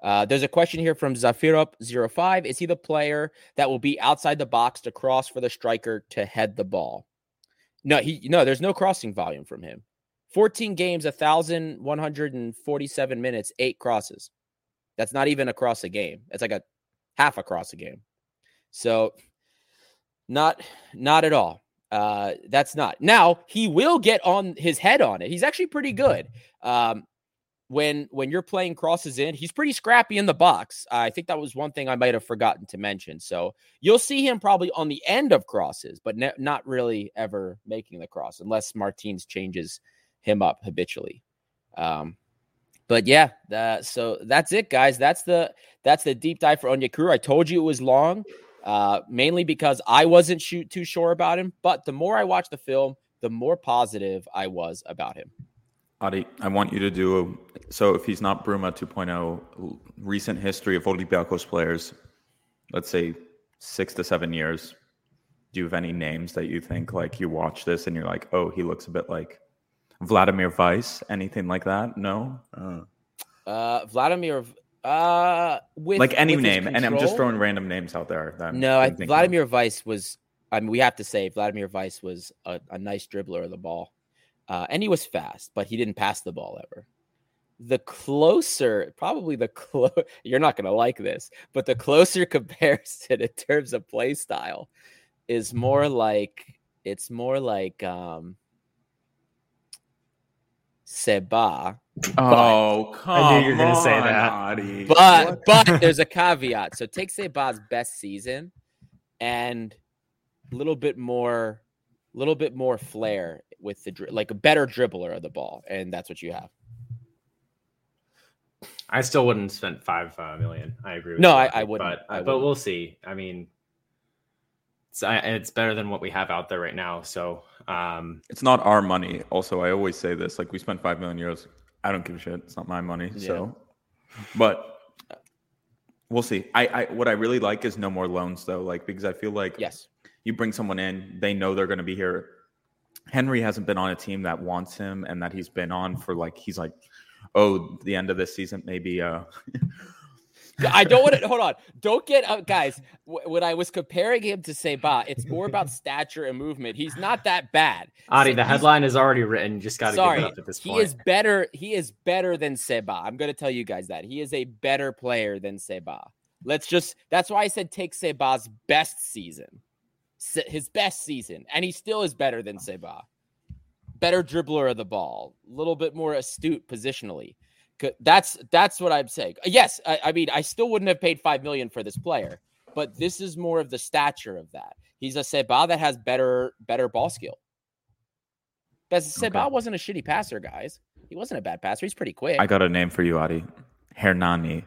S2: Uh, there's a question here from Zafirop05. Is he the player that will be outside the box to cross for the striker to head the ball? No, he no, there's no crossing volume from him. 14 games, 1,147 minutes, eight crosses. That's not even across a game. It's like a half across a game. So not not at all. Uh, that's not. Now he will get on his head on it. He's actually pretty good. Um, when when you're playing crosses in, he's pretty scrappy in the box. I think that was one thing I might have forgotten to mention. So you'll see him probably on the end of crosses, but ne- not really ever making the cross unless Martins changes him up habitually. Um, but yeah, that, so that's it, guys. That's the that's the deep dive for Onyekuru. I told you it was long, uh, mainly because I wasn't shoot too sure about him. But the more I watched the film, the more positive I was about him.
S3: Adi, I want you to do a, so if he's not Bruma 2.0, recent history of Olympiacos players, let's say six to seven years, Do you have any names that you think like you watch this and you're like, oh, he looks a bit like Vladimir Weiss? Anything like that? No. Uh,
S2: Uh, Vladimir, uh, with
S3: like any
S2: with
S3: name, and I'm just throwing random names out there.
S2: No, I,
S3: I'm of.
S2: Vladimir Weiss was. I mean, we have to say Vladimir Weiss was a, a nice dribbler of the ball, uh, and he was fast, but he didn't pass the ball ever. The closer, probably the close. You're not gonna like this, but the closer comparison in terms of play style is more like it's more like um Seba,
S3: Oh, come
S4: I knew you were gonna say
S3: on,
S4: that.
S3: Adi.
S2: but but there's a caveat. So take Seba's best season and a little bit more, little bit more flair with the dri- like a better dribbler of the ball, and that's what you have.
S1: I still wouldn't spend five uh, million. I agree. With
S2: No,
S1: you,
S2: I- I wouldn't.
S1: But,
S2: I
S1: but
S2: wouldn't.
S1: we'll see. I mean, it's, I, it's better than what we have out there right now. So um,
S3: it's not our money. Also, I always say this: like we spent five million euros. I don't give a shit. It's not my money. So, but we'll see. I, I what I really like is no more loans though. Like because I feel like
S2: Yes,
S3: you bring someone in, they know they're going to be here. Henry hasn't been on a team that wants him and that he's been on for like he's like, oh, the end of this season maybe. Uh,
S2: I don't want to hold on. Don't get uh, guys. w- When I was comparing him to Seba, it's more about stature and movement. He's not that bad.
S1: Adi,
S2: Se-
S1: the headline is already written. You just got to give it up at this point.
S2: he is better. He is better than Seba. I'm going to tell you guys that he is a better player than Seba. Let's just. That's why I said take Seba's best season, Se- his best season, and he still is better than Seba. Better dribbler of the ball, a little bit more astute positionally. That's that's what I'm saying. Yes, I, I mean I still wouldn't have paid five million for this player, but this is more of the stature of that. He's a Seba that has better better ball skill. Because Seba
S3: Okay.
S2: wasn't a shitty passer, guys. He wasn't a bad passer. He's pretty quick.
S3: I got a name for you, Adi. Hernani.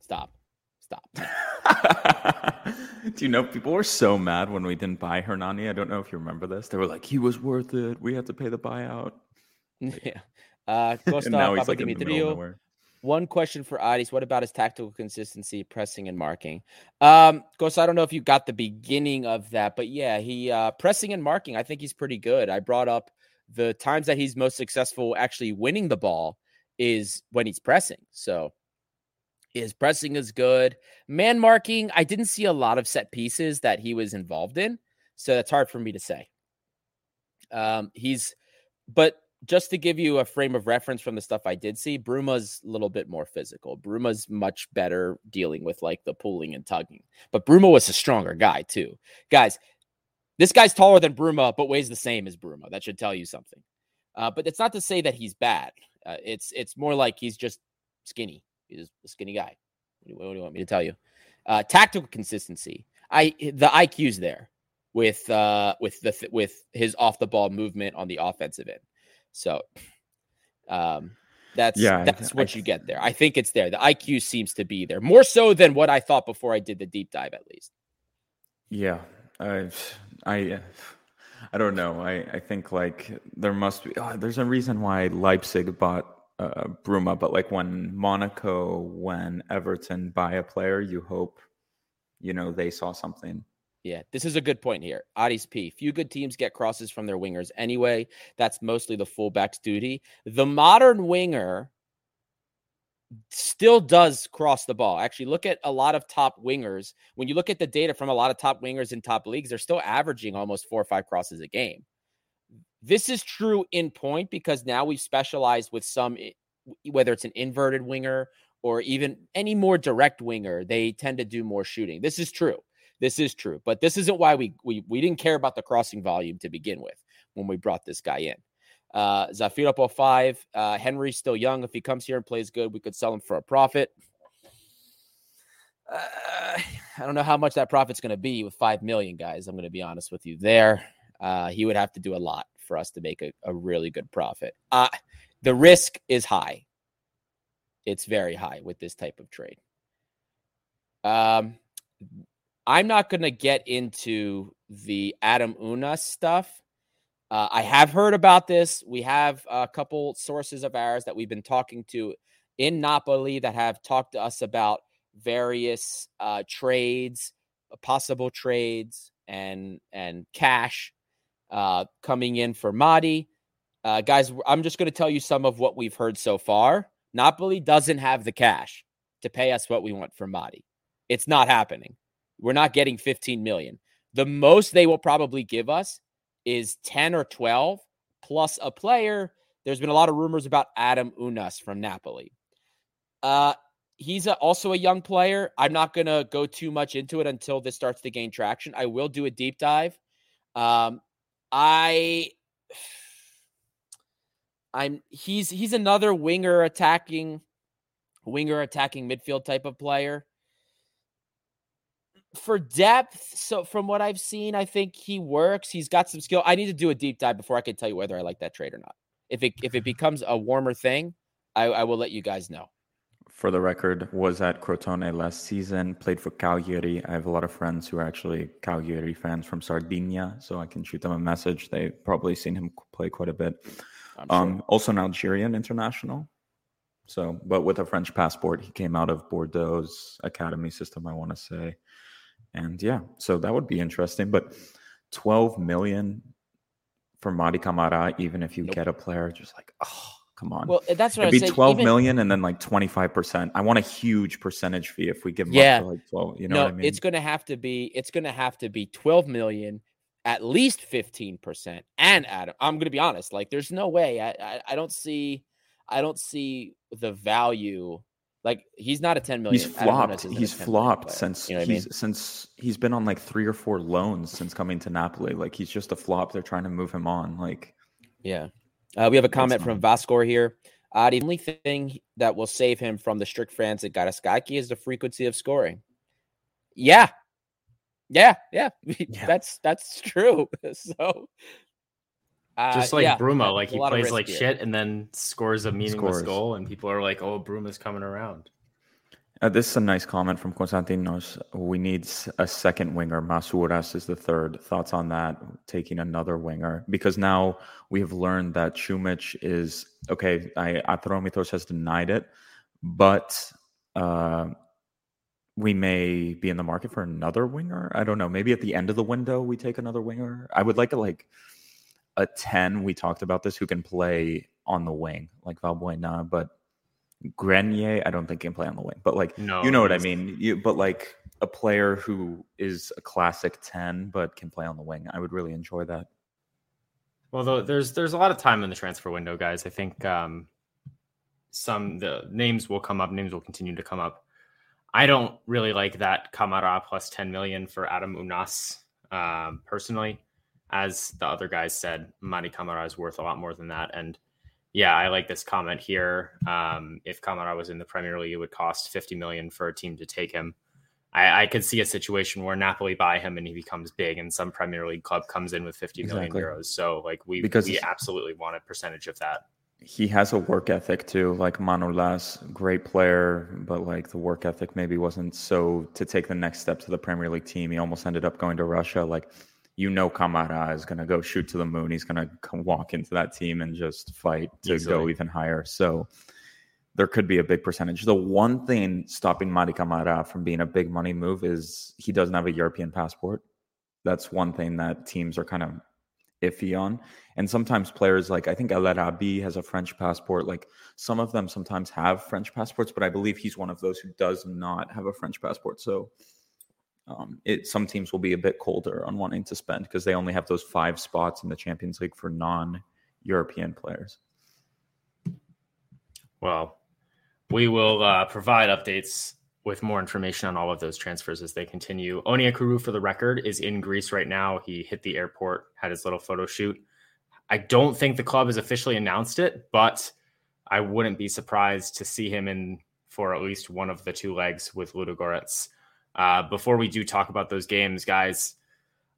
S2: Stop. Stop.
S3: Do you know people were so mad when we didn't buy Hernani? I don't know if you remember this. They were like, he was worth it. We had to pay the buyout.
S2: yeah. Uh, Costa
S3: and now he's like in the middle of
S2: Papadimitriou.
S3: nowhere.
S2: One question for Adis. What about his tactical consistency, pressing and marking? Um, Costa, I don't know if you got the beginning of that, but yeah, he uh pressing and marking, I think he's pretty good. I brought up the times that he's most successful actually winning the ball is when he's pressing. So his pressing is good. Man marking, I didn't see a lot of set pieces that he was involved in. So that's hard for me to say. Um, he's but just to give you a frame of reference from the stuff I did see, Bruma's a little bit more physical. Bruma's much better dealing with like the pulling and tugging. But Bruma was a stronger guy too. Guys, this guy's taller than Bruma, but weighs the same as Bruma. That should tell you something. Uh, but it's not to say that he's bad. Uh, it's it's more like he's just skinny. He's a skinny guy. What do, you, want me to tell you? Uh, tactical consistency. I the IQ's there with uh with the with his off the ball movement on the offensive end. So um that's
S3: Yeah, I-
S2: that's what
S3: I-
S2: you get there. I think it's there. The IQ seems to be there. More so than what I thought before I did the deep dive at least.
S3: Yeah, I, I, I don't know. I, I think like there must be. Oh, there's a reason why Leipzig bought uh, Bruma, but like when Monaco, when Everton buy a player, you hope, you know, they saw something.
S2: Yeah, this is a good point here. Adis P. Few good teams get crosses from their wingers anyway. That's mostly the fullback's duty. The modern winger still does cross the ball. Actually, look at a lot of top wingers. When you look at the data from a lot of top wingers in top leagues, they're still averaging almost four or five crosses a game. This is true in point because now we've specialized with some, whether it's an inverted winger or even any more direct winger, they tend to do more shooting. This is true. This is true, but this isn't why we we we didn't care about the crossing volume to begin with when we brought this guy in. Uh, Zafirapo five. Uh, Henry's still young. If he comes here and plays good, we could sell him for a profit. Uh, I don't know how much that profit's going to be with five million guys. I'm going to be honest with you there. Uh, he would have to do a lot for us to make a, a really good profit. Uh, the risk is high. It's very high with this type of trade. Um, I'm not going to get into the Adam Ounas stuff. Uh, I have heard about this. We have a couple sources of ours that we've been talking to in Napoli that have talked to us about various uh, trades, uh, possible trades. and and cash uh, coming in for Mady. Uh, guys, I'm just going to tell you some of what we've heard so far. Napoli doesn't have the cash to pay us what we want for Mady. It's not happening. We're not getting 15 million. The most they will probably give us is 10 or 12 plus a player. There's been a lot of rumors about Adam Ounas from Napoli. Uh, he's a, also a young player. I'm not going to go too much into it until this starts to gain traction. I will do a deep dive. Um, I I'm he's he's another winger attacking winger attacking midfield type of player. For depth, so from what I've seen, I think he works. He's got some skill. I need to do a deep dive before I can tell you whether I like that trade or not. If it if it becomes a warmer thing, I, I will let you guys know
S3: for the record, was at Crotone last season, played for Cagliari. I have a lot of friends who are actually Cagliari fans from Sardinia, so I can shoot them a message. They've probably seen him play quite a bit. Um, Also an Algerian international. So, but with a French passport, he came out of Bordeaux's academy system, I want to say. And yeah, so that would be interesting. But 12 million for Mady Camara, even if you nope. get a player, just like, oh, Come on.
S2: Well, that's what
S3: It'd
S2: be
S3: saying. twelve Even, million and then like twenty five percent. I want a huge percentage fee if we give them
S2: yeah.
S3: like twelve. You know
S2: no,
S3: what I mean?
S2: It's gonna have to be. It's gonna have to be twelve million, at least fifteen percent. And Adam, I'm gonna be honest. Like, there's no way. I, I, I don't see. I don't see the value. Like he's not a ten million.
S3: He's flopped. He's flopped since you know he's I mean? since he's been on like three or four loans since coming to Napoli. Like he's just a flop. They're trying to move him on. Like
S2: yeah. Uh, we have a comment from Vascor here. Uh, the only thing that will save him from the strict fans at Karaiskaki is the frequency of scoring. Yeah. Yeah, yeah. yeah. That's that's true. so
S1: uh, just like yeah, Bruma, like he plays like here. shit and then scores a meaningless scores. goal, and people are like, "Oh, Bruma's coming around."
S3: Uh, this is a nice comment from Konstantinos. We need a second winger. Masouras is the third. Thoughts on that? Taking another winger because now we have learned that Shumich is okay. I Atromitos has denied it, but uh, we may be in the market for another winger. I don't know. Maybe at the end of the window we take another winger. I would like a like a ten. We talked about this who can play on the wing like Valbuena, but Grenier, I don't think can play on the wing, but like no, you know what I mean. You but like a player who is a classic ten but can play on the wing. I would really enjoy that.
S1: Well, though, there's there's a lot of time in the transfer window, guys. I think um, some the names will come up. Names will continue to come up. I don't really like that Camara plus 10 million for Adam Ounas um, personally. As the other guys said, Mady Camara is worth a lot more than that, and yeah, I like this comment here. Um, if Camara was in the Premier League, it would cost 50 million for a team to take him. I, I, could see a situation where Napoli buy him and he becomes big, and some Premier League club comes in with fifty exactly. million euros. So, like, we because we absolutely want a percentage of that.
S3: He has a work ethic too, like Manolas, great player, but like the work ethic maybe wasn't so to take the next step to the Premier League team. He almost ended up going to Russia. Like you know Camara is going to go shoot to the moon. He's going to walk into that team and just fight to Easily. go even higher. So there could be a big percentage. The one thing stopping Mady Camara from being a big money move is he doesn't have a European passport. That's one thing that teams are kind of iffy on. And sometimes players like I think El Arabi has a French passport. Like some of them sometimes have French passports, but I believe he's one of those who does not have a French passport. So um, it some teams will be a bit colder on wanting to spend because they only have those five spots in the Champions League for non-European players.
S1: Well, we will uh, provide updates with more information on all of those transfers as they continue. Onyekuru, for the record, is in Greece right now. He hit the airport, had his little photo shoot. I don't think the club has officially announced it, but I wouldn't be surprised to see him in for at least one of the two legs with Ludogorets. Uh, before we do talk about those games, guys,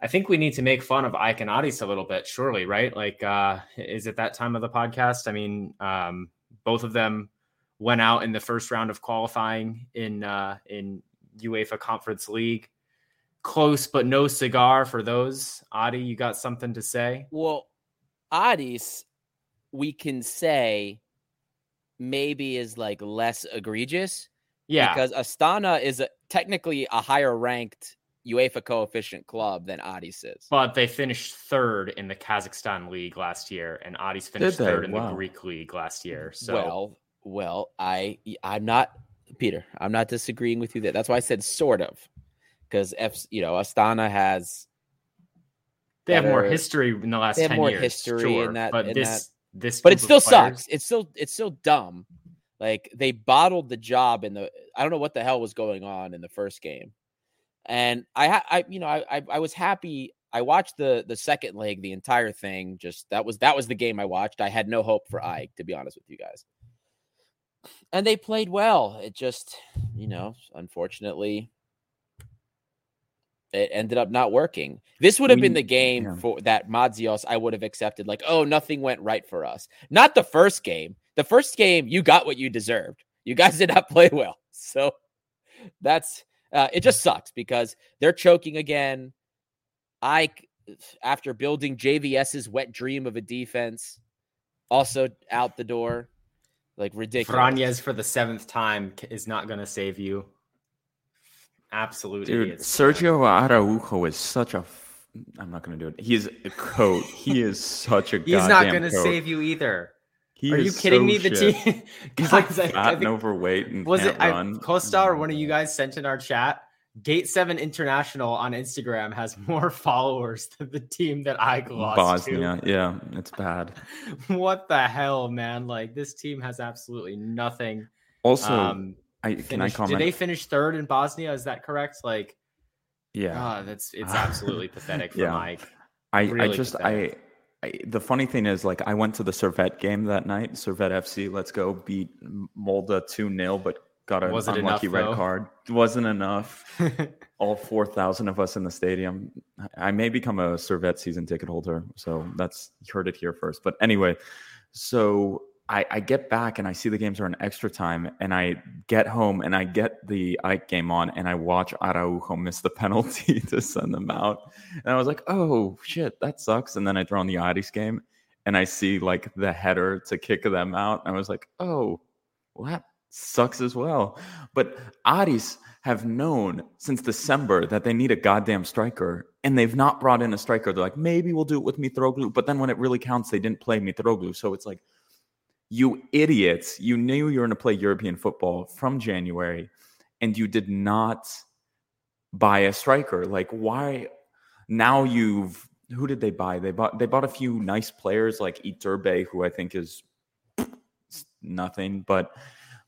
S1: I think we need to make fun of Aris a little bit, surely, right? Like, uh, is it that time of the podcast? I mean, um, both of them went out in the first round of qualifying in uh, in UEFA Conference League. Close, but no cigar for those. Adi, you got something to say?
S2: Well, Adis, we can say maybe is like less egregious
S1: yeah.
S2: Because Astana is a, technically a higher ranked UEFA coefficient club than Aris is.
S1: But they finished third in the Kazakhstan league last year, and Aris finished third in wow. the Greek league last year. So
S2: well, well, I I'm not Peter. I'm not disagreeing with you there. That's why I said sort of, because F, you know, Astana has.
S1: They better, have more history in the last. They have more years,
S2: history
S1: sure,
S2: in that.
S1: But
S2: in
S1: this,
S2: that,
S1: this,
S2: but it still sucks. It's still, it's still dumb. Like they bottled the job in the. I don't know what the hell was going on in the first game, and I, I, you know, I, I, I was happy. I watched the the second leg, the entire thing. Just that was that was the game I watched. I had no hope for AEK, to be honest with you guys and they played well. It just, you know, unfortunately, it ended up not working. This would have been the game yeah. for that Madzios I would have accepted. Like, oh, nothing went right for us. Not the first game. The first game, you got what you deserved. You guys did not play well. So that's uh, it. Just sucks because they're choking again. I, after building JVS's wet dream of a defense, also out the door. Like ridiculous.
S1: Franez for the seventh time is not going to save you. Absolutely.
S3: Dude, Sergio Araujo is such a. I'm not going to do it. He's a coat. He is such a.
S1: He's not going to save you either. He Are you kidding so me? The shit. team.
S3: He's like fat I, I think, and overweight and was it run.
S1: I, Costa or one of you guys sent in our chat? Gate Seven International on Instagram has more followers than the team that I lost
S3: Bosnia.
S1: To.
S3: Yeah, it's bad.
S1: what the hell, man? Like this team has absolutely nothing.
S3: Also, um, I
S1: finished,
S3: can I comment?
S1: Did they finish third in Bosnia? Is that correct? Like,
S3: yeah,
S1: oh, that's it's absolutely pathetic for yeah. Mike.
S3: I really I just pathetic. I, I. The funny thing is, like, I went to the Servette game that night. Servette FC, let's go beat Molde 2 0, but got an unlucky enough, red though? card. Wasn't enough. All 4,000 of us in the stadium. I may become a Servette season ticket holder. So that's, you heard it here first. But anyway, so I, I, get back and I see the games are in extra time, and I get home and I get the AEK game on, and I watch Araujo miss the penalty to send them out, and I was like, "Oh shit, that sucks." And then I throw on the Aris game, and I see like the header to kick them out, and I was like, "Oh, well that sucks as well. But Aris have known since December that they need a goddamn striker, and they've not brought in a striker. They're like, maybe we'll do it with Mitroglou, but then when it really counts, they didn't play Mitroglou. So it's like, you idiots! You knew you were going to play European football from January, and you did not buy a striker. Like, why? Now you've who did they buy? They bought they bought a few nice players like Iturbe, who I think is nothing, but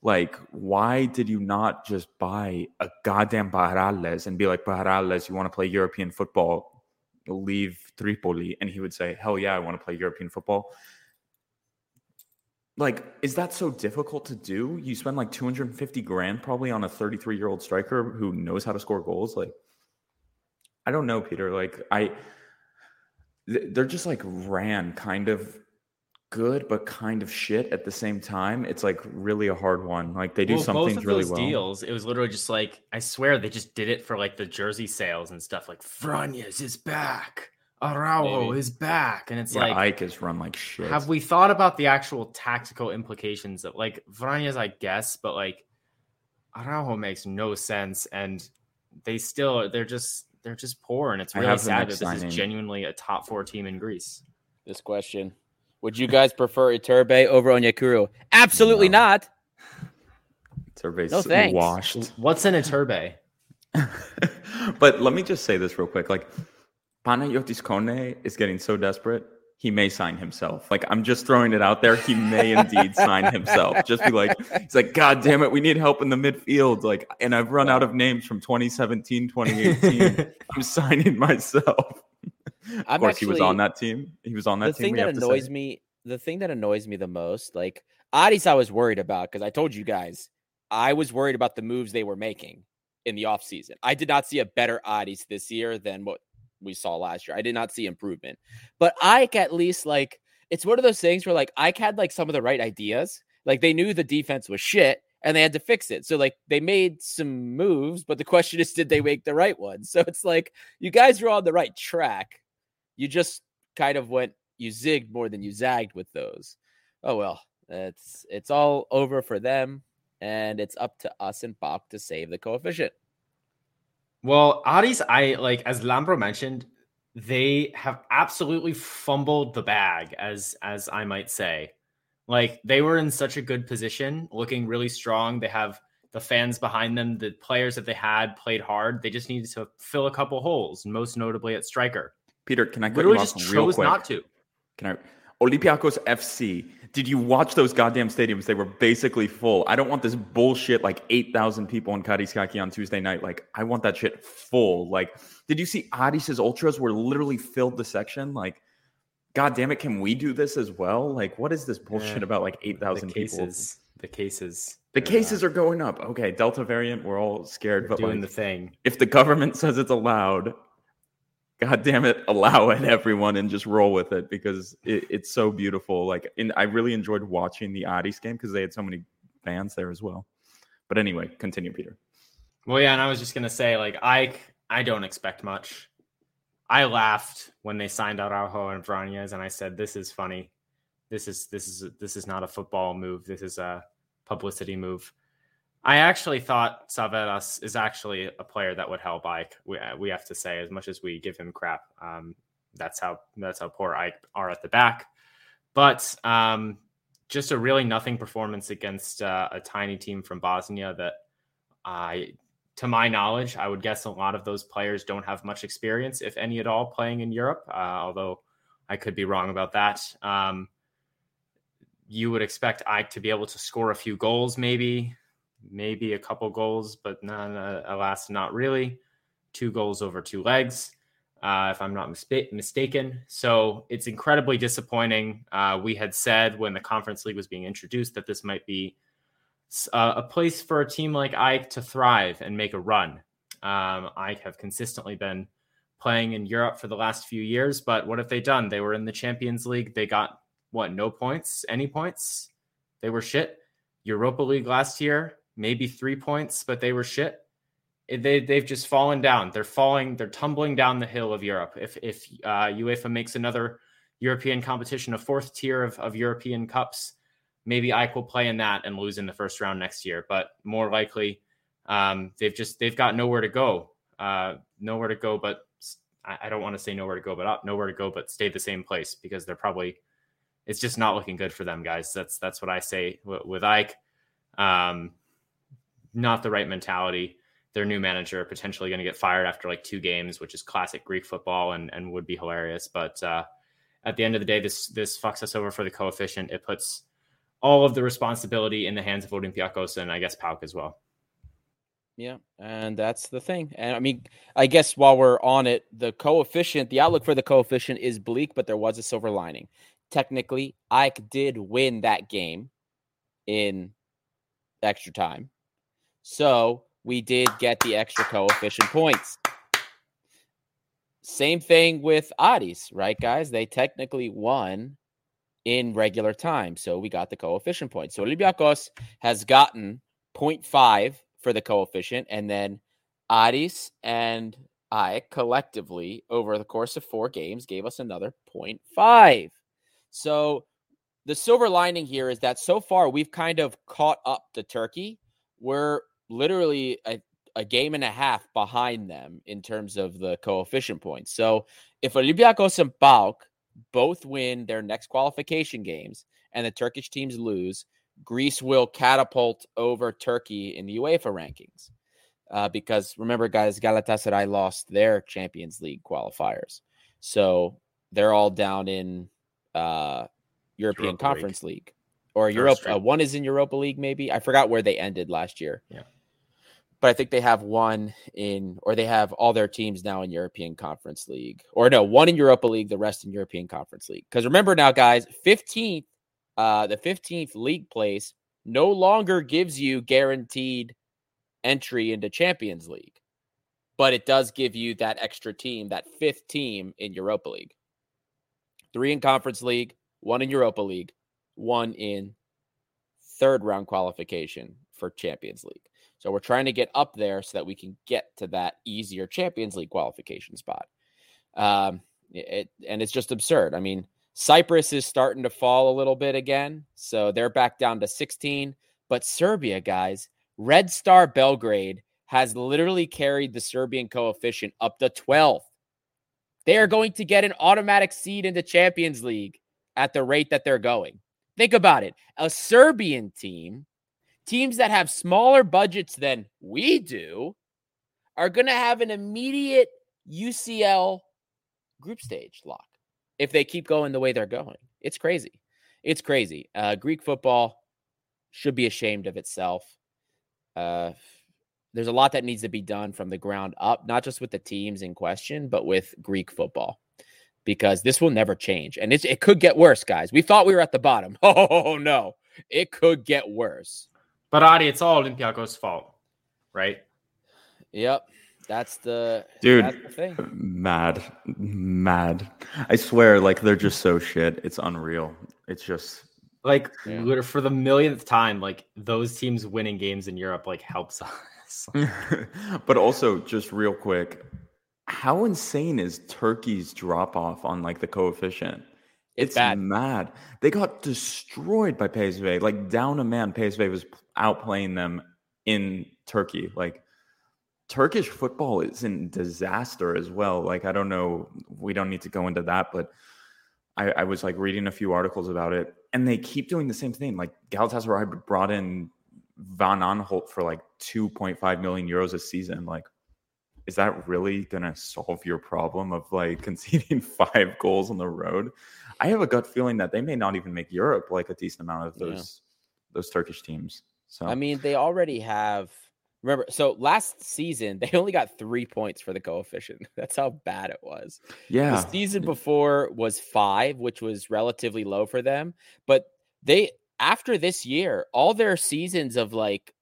S3: like, why did you not just buy a goddamn Barrales and be like, Barrales, you want to play European football? Leave Tripoli. And he would say, Hell yeah, I want to play European football. Like, is that so difficult to do? You spend like 250 grand probably on a 33 year old striker who knows how to score goals. Like, I don't know, Peter. Like, I, they're just like ran kind of good but kind of shit at the same time. It's like really a hard one. Like they do well, some things really well.
S1: Deals, it was literally just like I swear they just did it for like the jersey sales and stuff. Like Franez is back, Araujo Maybe. is back, and it's
S3: yeah,
S1: like
S3: Ike has run like shit.
S1: Have we thought about the actual tactical implications of like Franez? I guess, but like Araujo makes no sense, and they still they're just they're just poor, and it's really sad that this signing. is genuinely a top four team in Greece.
S2: This question. Would you guys prefer Iturbe over Onyekuru? Absolutely no. not.
S3: Iturbe's no, thanks. washed.
S1: What's in Iturbe?
S3: but let me just say this real quick. Like Panagiotis Kone is getting so desperate, he may sign himself. Like I'm just throwing it out there. He may indeed sign himself. Just be like, he's like, God damn it, we need help in the midfield. Like, and I've run out of names from 2017, 2018. I'm signing myself. of I'm course, actually, he was on that team. He was on that
S2: the
S3: team.
S2: The thing that annoys me, the thing that annoys me the most, like Aris, I was worried about because I told you guys I was worried about the moves they were making in the offseason. I did not see a better Aris this year than what we saw last year. I did not see improvement. But Ike at least like it's one of those things where like Ike had like some of the right ideas. Like they knew the defense was shit and they had to fix it. So like they made some moves, but the question is, did they make the right ones? So it's like you guys were on the right track. You just kind of went you zigged more than you zagged with those. Oh well, it's it's all over for them, and it's up to us and PAOK to save the coefficient.
S1: Well, Aris, I like as Lambro mentioned, they have absolutely fumbled the bag, as as I might say. Like they were in such a good position, looking really strong. They have the fans behind them. The players that they had played hard. They just needed to fill a couple holes, most notably at striker.
S3: Peter, can I you
S1: just chose
S3: quick?
S1: not to.
S3: Can I? Olympiacos FC. Did you watch those goddamn stadiums? They were basically full. I don't want this bullshit like 8,000 people in Karaiskaki on Tuesday night. Like, I want that shit full. Like, did you see Aris's ultras were literally filled the section? Like, god damn it, can we do this as well? Like, what is this bullshit
S1: Yeah.
S3: about like
S1: The
S3: 8,000 people?
S1: cases, the cases,
S3: The cases are going up. Okay, Delta variant, we're all scared, but
S1: doing
S3: like,
S1: the thing.
S3: if the government says it's allowed, god damn it, allow it, everyone, and just roll with it because it, it's so beautiful. Like, and I really enjoyed watching the Aris game because they had so many fans there as well. But anyway, continue, Peter.
S1: Well, yeah, and I was just gonna say, like, I I don't expect much. I laughed when they signed Araujo and Franez, and I said, "This is funny. This is this is this is not a football move. This is a publicity move." I actually thought Saveras is actually a player that would help Ike. We, we have to say, as much as we give him crap, um, that's how that's how poor Ike are at the back. But um, just a really nothing performance against uh, a tiny team from Bosnia that I, to my knowledge, I would guess a lot of those players don't have much experience, if any at all, playing in Europe. Uh, although I could be wrong about that. Um, you would expect Ike to be able to score a few goals, maybe, maybe a couple goals, but none, uh, alas, not really. Two goals over two legs, uh, if I'm not mispa- mistaken. So it's incredibly disappointing. Uh, we had said when the Conference League was being introduced that this might be uh, a place for a team like Ike to thrive and make a run. Um, Ike have consistently been playing in Europe for the last few years, but what have they done? They were in the Champions League. They got what? No points? Any points? They were shit. Europa League last year, maybe three points, but they were shit. They they've just fallen down. They're falling. They're tumbling down the hill of Europe. If if uh, UEFA makes another European competition, a fourth tier of, of European cups, maybe Ike will play in that and lose in the first round next year. But more likely, um, they've just they've got nowhere to go. Uh, nowhere to go, but I, don't want to say nowhere to go, but up nowhere to go, but stay the same place because they're probably it's just not looking good for them, guys. That's that's what I say with, with Ike. Um, not the right mentality. Their new manager potentially going to get fired after like two games, which is classic Greek football and and would be hilarious. But uh, at the end of the day, this this fucks us over for the coefficient. It puts all of the responsibility in the hands of Olympiacos and I guess PAOK as well.
S2: Yeah, and that's the thing. And I mean, I guess while we're on it, the coefficient, the outlook for the coefficient is bleak, but there was a silver lining. Technically, Ike did win that game in extra time. So we did get the extra coefficient points. Same thing with Aris, right, guys? They technically won in regular time. So we got the coefficient points. So Olympiacos has gotten 0.5 for the coefficient, and then Aris and I collectively over the course of four games gave us another 0.5. So the silver lining here is that so far we've kind of caught up to Turkey. We're literally a, a game and a half behind them in terms of the coefficient points. So if Olympiacos and PAOK both win their next qualification games and the Turkish teams lose, Greece will catapult over Turkey in the UEFA rankings. Uh, because remember, guys, Galatasaray lost their Champions League qualifiers. So they're all down in uh, European
S1: Europa
S2: Conference League, or
S1: Third
S2: Europe. Uh, one is in Europa League, maybe. I forgot where they ended last year.
S1: Yeah.
S2: But I think they have one in, or they have all their teams now in European Conference League, or no, one in Europa League, the rest in European Conference League. Because remember now, guys, 15th, uh, the 15th league place no longer gives you guaranteed entry into Champions League, but it does give you that extra team, that fifth team in Europa League. Three in Conference League, one in Europa League, one in third round qualification for Champions League. So we're trying to get up there so that we can get to that easier Champions League qualification spot. Um, it, and it's just absurd. I mean, Cyprus is starting to fall a little bit again, so they're back down to 16. But Serbia, guys, Red Star Belgrade has literally carried the Serbian coefficient up to 12. They are going to get an automatic seed into Champions League at the rate that they're going. Think about it. A Serbian team, teams that have smaller budgets than we do, are going to have an immediate UCL group stage lock if they keep going the way they're going. It's crazy. It's crazy. Uh, Greek football should be ashamed of itself. Uh, there's a lot that needs to be done from the ground up, not just with the teams in question, but with Greek football, because this will never change. And it could get worse, guys. We thought we were at the bottom. Oh, no. It could get worse.
S1: But Adi, it's all Olympiacos' fault, right?
S2: Yep. That's the
S3: dude.
S2: That's the thing.
S3: Mad, mad. I swear, like they're just so shit. It's unreal. It's just
S1: like yeah. for the millionth time, like those teams winning games in Europe like helps us.
S3: but also, just real quick, how insane is Turkey's drop off on like the coefficient?
S2: It's, it's
S3: mad. They got destroyed by PSV. Like down a man, PSV was outplaying them in Turkey. Like Turkish football is in disaster as well. Like, I don't know, we don't need to go into that, but I, I, was like reading a few articles about it, and they keep doing the same thing. Like Galatasaray brought in Van Aanholt for like 2.5 million euros a season. Like, is that really gonna solve your problem of like conceding five goals on the road? I have a gut feeling that they may not even make Europe like a decent amount of those yeah. those Turkish teams. So
S2: I mean, they already have Remember, so last season they only got three points for the coefficient. That's how bad it was.
S3: Yeah.
S2: The season before was five, which was relatively low for them. But they after this year, all their seasons of like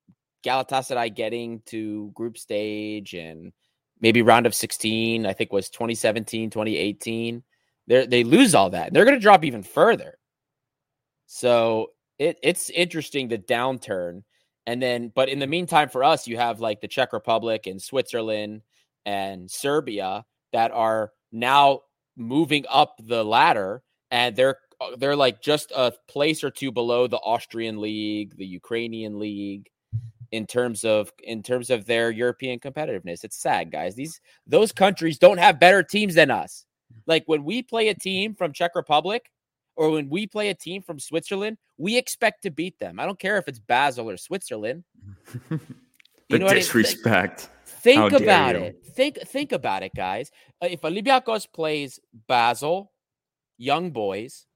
S2: Galatasaray getting to group stage and maybe round of 16, I think was 2017, 2018. They they lose all that. They're going to drop even further. So it it's interesting the downturn and then, but in the meantime, for us, you have like the Czech Republic and Switzerland and Serbia that are now moving up the ladder, and they're uh, they're like just a place or two below the Austrian league, the Ukrainian league, in terms of in terms of their European competitiveness. It's sad, guys. These those countries don't have better teams than us. Like when we play a team from Czech Republic, or when we play a team from Switzerland, we expect to beat them. I don't care if it's Basel or Switzerland.
S3: the you know disrespect.
S2: Think, think about it. Think think about it, guys. Uh, if Olympiacos plays Basel, Young Boys,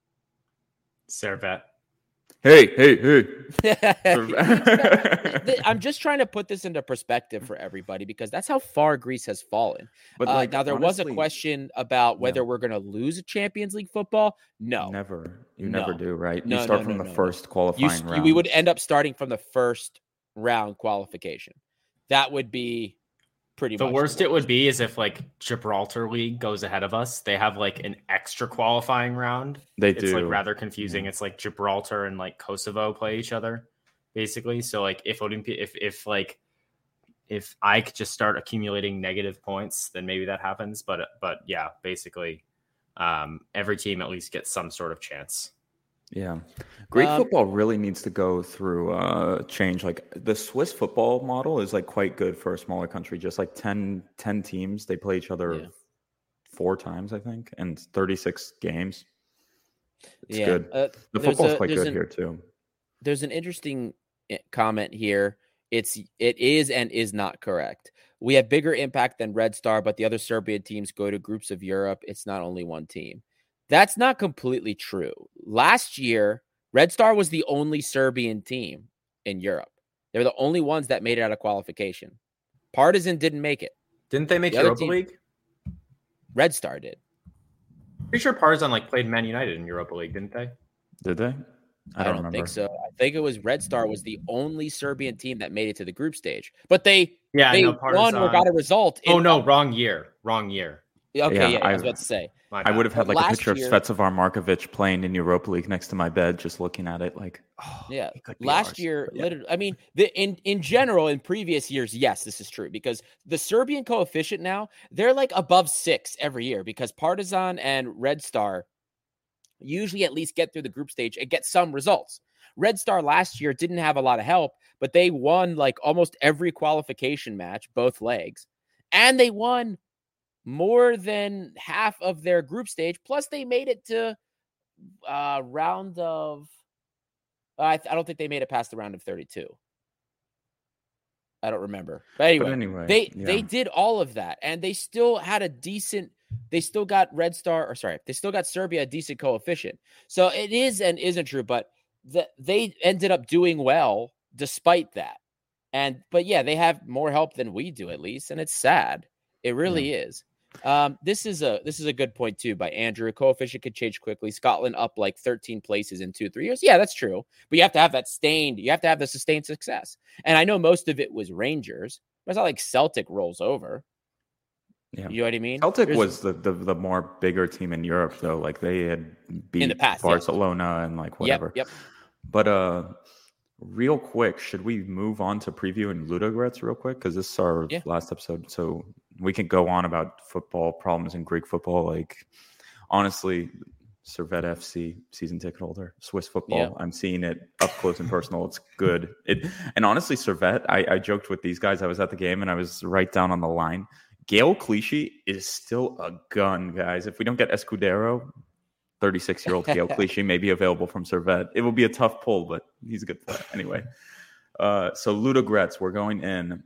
S1: Servette,
S3: Hey, hey, hey.
S2: I'm just trying to put this into perspective for everybody because that's how far Greece has fallen. But uh, now there honestly, was a question about whether yeah. we're going to lose a Champions League football. No,
S3: never. You no. never do, right? No, you start no, from the first qualifying
S2: you,
S3: round.
S2: We would end up starting from the first round qualification. That would be pretty
S1: the worst it would be is if like Gibraltar League goes ahead of us. They have like an extra qualifying round.
S3: They
S1: it's
S3: do.
S1: It's like rather confusing. It's like Gibraltar and like Kosovo play each other, basically. So like if Olympia, if if like if I could just start accumulating negative points, then maybe that happens. But but yeah, basically, um, every team at least gets some sort of chance.
S3: Yeah. Greek um, football really needs to go through uh change. Like the Swiss football model is like quite good for a smaller country. Just like 10, 10 teams, they play each other yeah. four times, I think, and 36 games. It's yeah. good. Uh, the football's a, quite good an, here too.
S2: There's an interesting eh, comment here. It's it is and is not correct. We have bigger impact than Red Star, but the other Serbian teams go to groups of Europe. It's not only one team. That's not completely true. Last year, Red Star was the only Serbian team in Europe. They were the only ones that made it out of qualification. Partizan didn't make it.
S1: Didn't they make the Europa team, League?
S2: Red Star did.
S1: Pretty sure Partizan like played Man United in Europa League, didn't they?
S3: Did they?
S2: I don't, I don't think so. I think it was Red Star was the only Serbian team that made it to the group stage, but they
S1: yeah
S2: they won or got a result.
S1: oh no, wrong year, wrong year.
S2: Okay, yeah, yeah I, I was about to say.
S3: I would have had like a picture year, of Svetozar Markovic playing in Europa League next to my bed, just looking at it. Like,
S2: oh, yeah. Last ours. year, yeah. literally, I mean, the, in in general, in previous years, yes, this is true because the Serbian coefficient now they're like above six every year because Partizan and Red Star usually at least get through the group stage and get some results. Red Star last year didn't have a lot of help, but they won like almost every qualification match, both legs, and they won more than half of their group stage. Plus, they made it to uh round of. I, I don't think they made it past the round of 32. I don't remember. But anyway,
S3: But anyway,
S2: they
S3: yeah.
S2: they did all of that and they still had a decent they still got red star or sorry they still got serbia a decent coefficient so it is and isn't true but the, they ended up doing well despite that and but yeah they have more help than we do at least and it's sad it really is um this is a this is a good point too by andrew coefficient could change quickly scotland up like 13 places in two three years yeah that's true but you have to have that stained you have to have the sustained success and i know most of it was rangers but it's not like celtic rolls over
S3: Yeah.
S2: you know what i mean
S3: Celtic
S2: There's-
S3: was the, the the more bigger team in Europe though. Like they had beat in the
S2: past, yeah.
S3: Barcelona and like whatever.
S2: Yep, yep.
S3: But uh real quick, should we move on to previewing Ludogorets real quick? Because this is our
S2: Yeah.
S3: last episode. So we can go on about football problems in Greek football. Like honestly, Servette FC season ticket holder, Swiss football.
S2: Yeah.
S3: I'm seeing it up close and personal. It's good. It and honestly, Servette. I, I joked with these guys. I was at the game and I was right down on the line. Gaël Clichy is still a gun, guys. If we don't get Escudero, 36 year old Gaël Clichy may be available from Servette. It will be a tough pull, but he's a good player anyway. Uh, so Ludogorets, we're going in.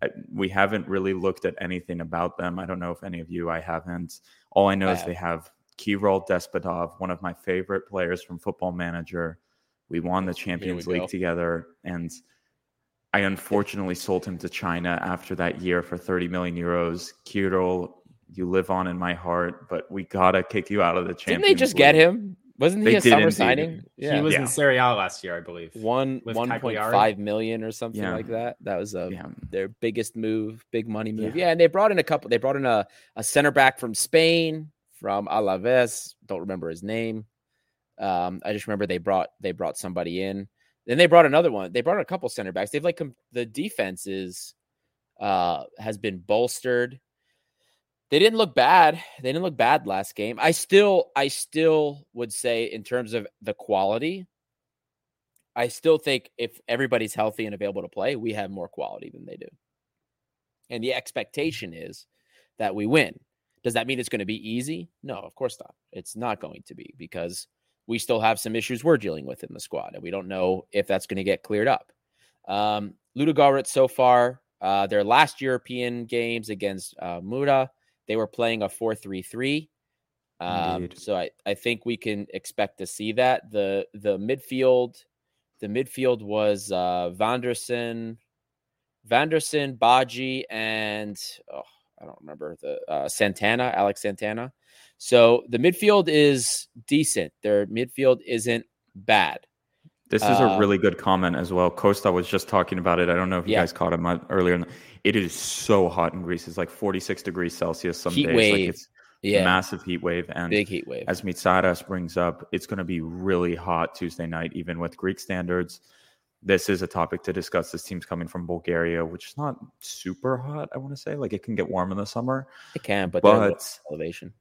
S3: I, we haven't really looked at anything about them. I don't know if any of you. I haven't. All I know
S2: I
S3: is they have Kiril Despodov, one of my favorite players from Football Manager. We won the Champions League
S2: go.
S3: together, and I unfortunately sold him to China after that year for 30 million euros. Kirol, you live on in my heart, but we gotta kick you out of the Champions
S2: Didn't they just get him? Wasn't he
S3: They
S2: a summer
S3: indeed.
S2: signing? Yeah,
S1: He was
S3: Yeah.
S1: in Serie A last year, I believe.
S2: one
S1: with
S2: one point
S1: Cagliari.
S2: five million or something
S3: Yeah.
S2: like that. That was a,
S3: Yeah.
S2: their biggest move, big money move.
S3: Yeah.
S2: Yeah. and they brought in a couple. They brought in a, a center back from Spain, from Alaves. Don't remember his name. Um, I just remember they brought they brought somebody in. Then they brought another one. They brought a couple center backs. They've like com- the defense is uh has been bolstered. They didn't look bad. They didn't look bad last game. I still I still would say in terms of the quality, I still think if everybody's healthy and available to play, we have more quality than they do. And the expectation is that we win. Does that mean it's going to be easy? No, of course not. It's not going to be because we still have some issues we're dealing with in the squad, and we don't know if that's going to get cleared up. Um, Ludogorets so far, uh, their last European games against uh, Mura, they were playing a 4 3 3. Um, so I, I think we can expect to see that. The the midfield, the midfield was uh Wanderson, Wanderson, Badji, and oh, I don't remember the uh, Santana, Alex Santana. So the midfield is decent. Their midfield isn't bad.
S3: This is
S2: Uh,
S3: a really good comment as well. Costa was just talking about it. I don't know if you
S2: Yeah.
S3: guys caught him out earlier. It is so hot in Greece. It's like 46 degrees Celsius some
S2: Heat
S3: days.
S2: wave.
S3: Like it's
S2: Yeah,
S3: massive heat wave. And
S2: big heat wave.
S3: as Mitsaras brings up, it's going to be really hot Tuesday night, even with Greek standards. This is a topic to discuss. This team's coming from Bulgaria, which is not super hot, I want to say. Like it can get warm in the summer,
S2: It can, but,
S3: but
S2: elevation.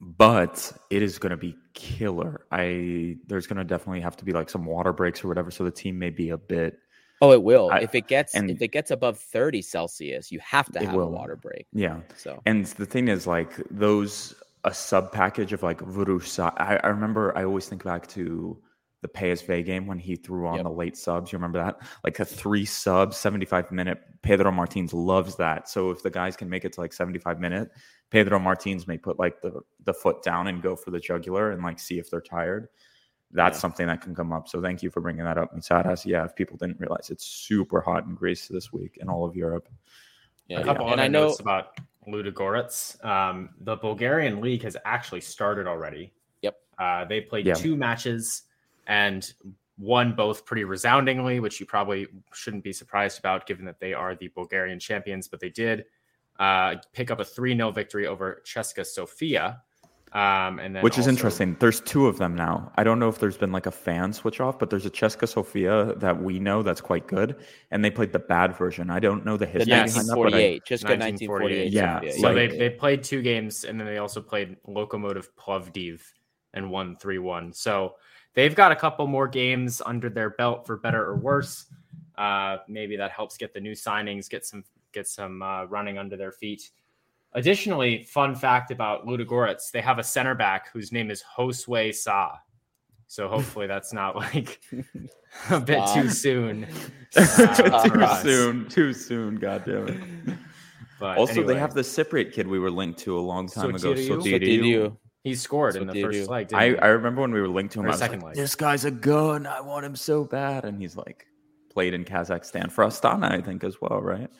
S3: but it is going to be killer. I there's going to definitely have to be like some water breaks or whatever, so the team may be a bit.
S2: Oh, it will.
S3: I-
S2: if it gets
S3: and-
S2: if it gets above 30 Celsius, you have to have a water break.
S3: Yeah,
S2: So
S3: and the thing is, like those a sub package of like Vrousai. I, I remember. I always think back to the PSV game when he threw on
S2: Yep.
S3: the late subs. You remember that? Like a three sub, 75 minute. Pedro Martins loves that. So if the guys can make it to like 75 minute, Pedro Martins may put like the the foot down and go for the jugular and like see if they're tired. That's
S2: Yeah.
S3: something that can come up. So thank you for bringing that up, Mitsaras. Yeah, if people didn't realize, it's super hot in Greece this week and all of Europe.
S2: yeah,
S1: a couple
S2: and
S1: other
S2: I know
S1: notes about Ludogorets. Um, the Bulgarian league has actually started already.
S2: Yep.
S1: Uh, they played
S3: Yeah.
S1: two matches and won both pretty resoundingly, which you probably shouldn't be surprised about given that they are the Bulgarian champions, but they did uh, pick up a 3 0 victory over CSKA Sofia. Um, and then
S3: Which is
S1: also-
S3: interesting. There's two of them now. I don't know if there's been like a fan switch off, but there's a CSKA Sofia that we know that's quite good, and they played the bad version. I don't know the
S2: the
S3: history
S1: Yes.
S3: behind that, but I,
S2: 1948, just got 1948.
S1: 1948.
S3: Yeah,
S2: Sofia,
S1: So
S3: like-
S1: they, they played two games and then they also played Lokomotiv Plovdiv and won 3 1. So they've got a couple more games under their belt for better or worse. Uh, maybe that helps get the new signings, get some get some uh, running under their feet. Additionally, fun fact about Ludogorets, they have a center back whose name is Josue Sa. So hopefully that's not like a bit too soon.
S3: Uh, too soon. Too soon. God damn it. But also, anyway. they have the Cypriot kid we were linked to a long time ago.
S2: Sotiriou.
S1: He scored in the first leg.
S3: I, I remember when we were linked to him. I was
S1: second
S3: like,
S1: leg.
S3: "This guy's a gun. I want him so bad." And he's like, played in Kazakhstan for Astana, I think, as well, right?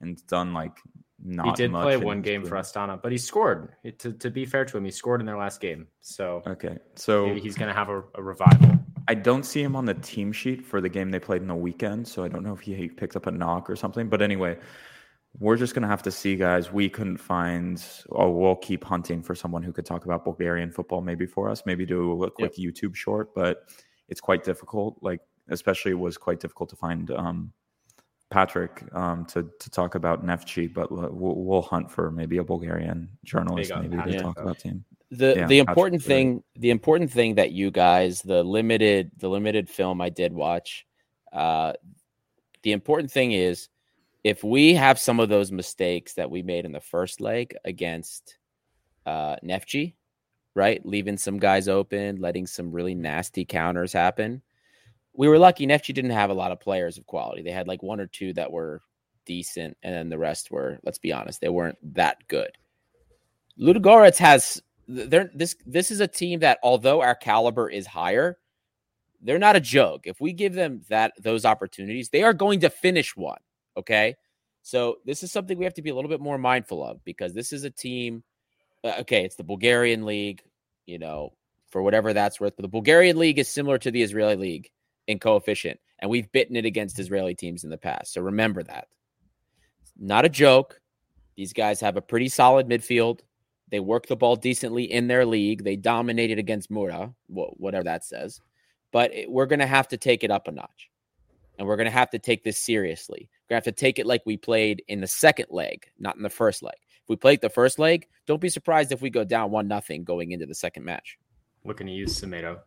S3: And done like not.
S1: He did play one game for. Astana, but he scored. It- to, to be fair to him, he scored in their last game. So
S3: Okay, so
S1: maybe he's going to have a, a revival.
S3: I don't see him on the team sheet for the game they played in the weekend, so I don't know if he picked up a knock or something. But anyway, we're just gonna have to see, guys. We couldn't find. Oh, we'll keep hunting for someone who could talk about Bulgarian football, maybe for us. Maybe do a quick YouTube short, but it's quite difficult. Like, especially it was quite difficult to find um, Patrick um, to to talk about Neftchi. But we'll, we'll hunt for maybe a Bulgarian journalist,
S1: Big on
S3: maybe to talk
S1: though.
S3: about team.
S2: the
S3: Yeah,
S2: the important
S3: Ewing.
S2: thing the important thing that you guys the limited the limited film i did watch uh the important thing is if we have some of those mistakes that we made in the first leg against uh Neftchi, right leaving some guys open letting some really nasty counters happen we were lucky Neftchi didn't have a lot of players of quality they had like one or two that were decent and then the rest were let's be honest they weren't that good Ludogorets has they're this this is a team that although our caliber is higher, they're not a joke. If we give them that those opportunities, they are going to finish one. Okay. So this is something we have to be a little bit more mindful of because this is a team. uh, okay, it's the Bulgarian league, you know, for whatever that's worth. But the Bulgarian league is similar to the Israeli league in coefficient, and we've bitten it against Israeli teams in the past. So remember that. Not a joke. These guys have a pretty solid midfield. They work the ball decently in their league. They dominated against Mura, whatever that says. But it- we're going to have to take it up a notch. And we're going to have to take this seriously. We're going to have to take it like we played in the second leg, not in the first leg. If we played the first leg, don't be surprised if we go down one nothing going into the second match.
S1: Looking to use Semedo.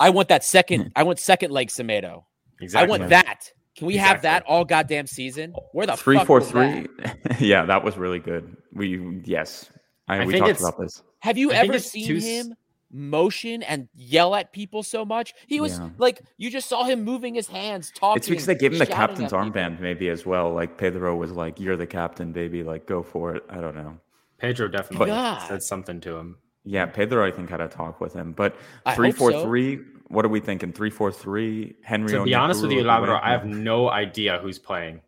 S2: I want that second. Hmm. I want second leg Semedo.
S1: Exactly.
S2: I want that. Can we have that all goddamn season? Where the
S3: Three
S2: fuck
S3: four
S2: was that?
S3: yeah, that was really good. We yes, I,
S1: I
S3: we
S1: think
S3: talked
S1: it's-
S3: about this.
S2: Have you
S1: I
S2: ever seen
S1: too
S2: him motion and yell at people so much? He was
S3: Yeah.
S2: like, you just saw him moving his hands, talking.
S3: It's because they gave him the captain's armband, maybe as well. Like Pedro was like, "You're the captain, baby. Like, go for it." I don't know.
S1: Pedro definitely
S2: God.
S1: said something to him.
S3: Yeah, Pedro, I think had a talk with him. But
S2: I hope
S3: three four
S2: so.
S3: three. What are we thinking? Three four three. Henry.
S1: To be honest with you,
S3: Onyekuru,
S1: Labrador, I have no idea who's playing.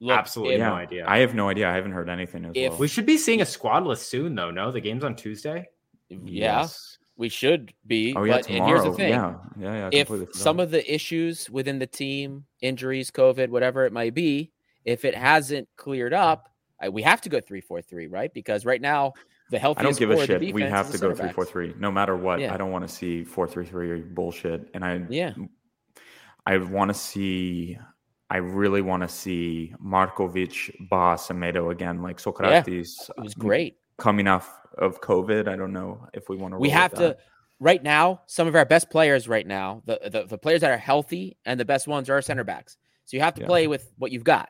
S2: Look,
S1: Absolutely
S2: if-
S1: no idea.
S3: I have no idea. I haven't heard anything as
S2: If
S3: well.
S1: We should be seeing a squad list soon, though. No, the game's on Tuesday.
S2: Yeah,
S3: Yes.
S2: we should be.
S3: Oh yeah,
S2: but and
S3: tomorrow.
S2: here's the thing:
S3: Yeah, yeah, yeah.
S2: If some of the issues within the team, injuries, COVID, whatever it might be, if it hasn't cleared up, I, we have to go three four three, right? Because right now the
S3: I don't give a
S2: core of the
S3: shit. We have to go three four three, no matter what.
S2: Yeah.
S3: I don't want to see four three three bullshit. And I,
S2: Yeah,
S3: I want to see. I really want to see Markovic, Ba, Semedo again, like Socrates.
S2: it was great.
S3: Uh, coming off of COVID. I don't know if we want to.
S2: we have to right now some of our best players right now the, the the players that are healthy and the best ones are our center backs so you have to
S3: Yeah.
S2: play with what you've got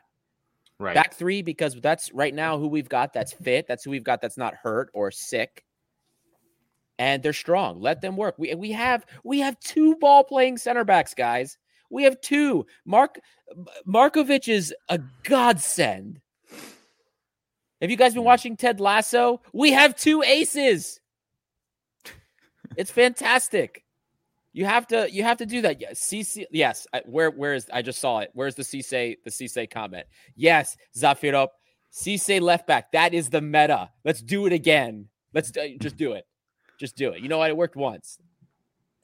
S1: Right.
S2: back three because that's right now who we've got that's fit that's who we've got that's not hurt or sick. And they're strong. Let them work. We we have we have two ball playing center backs guys. We have two. Mark markovic is a godsend. Have you guys been watching ted lasso? We have two aces. It's fantastic. You have to you have to do that. Yes, CC. Yes, I, where where is I just saw it. Where's the CC the CC comment? Yes, Zafirov, CC left back. That is the meta. Let's do it again. Let's do, just do it. Just do it. You know what? It worked once.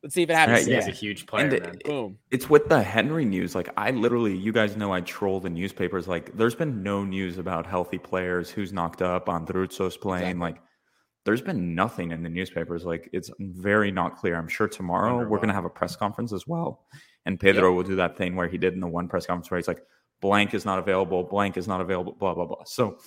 S2: Let's see if it happens.
S3: Right,
S1: He's a huge player,
S3: And it-
S2: Boom.
S3: It's with the Henry news. Like I literally, you guys know, I troll the newspapers. Like there's been no news about healthy players, who's knocked up, on Androutsos playing.
S2: Exactly.
S3: Like there's been nothing in the newspapers. Like it's very not clear. I'm sure tomorrow we're gonna have a press conference as well, and Pedro will do that thing where he did in the one press conference where he's like, "Blank is not available. Blank is not available." Blah blah blah. So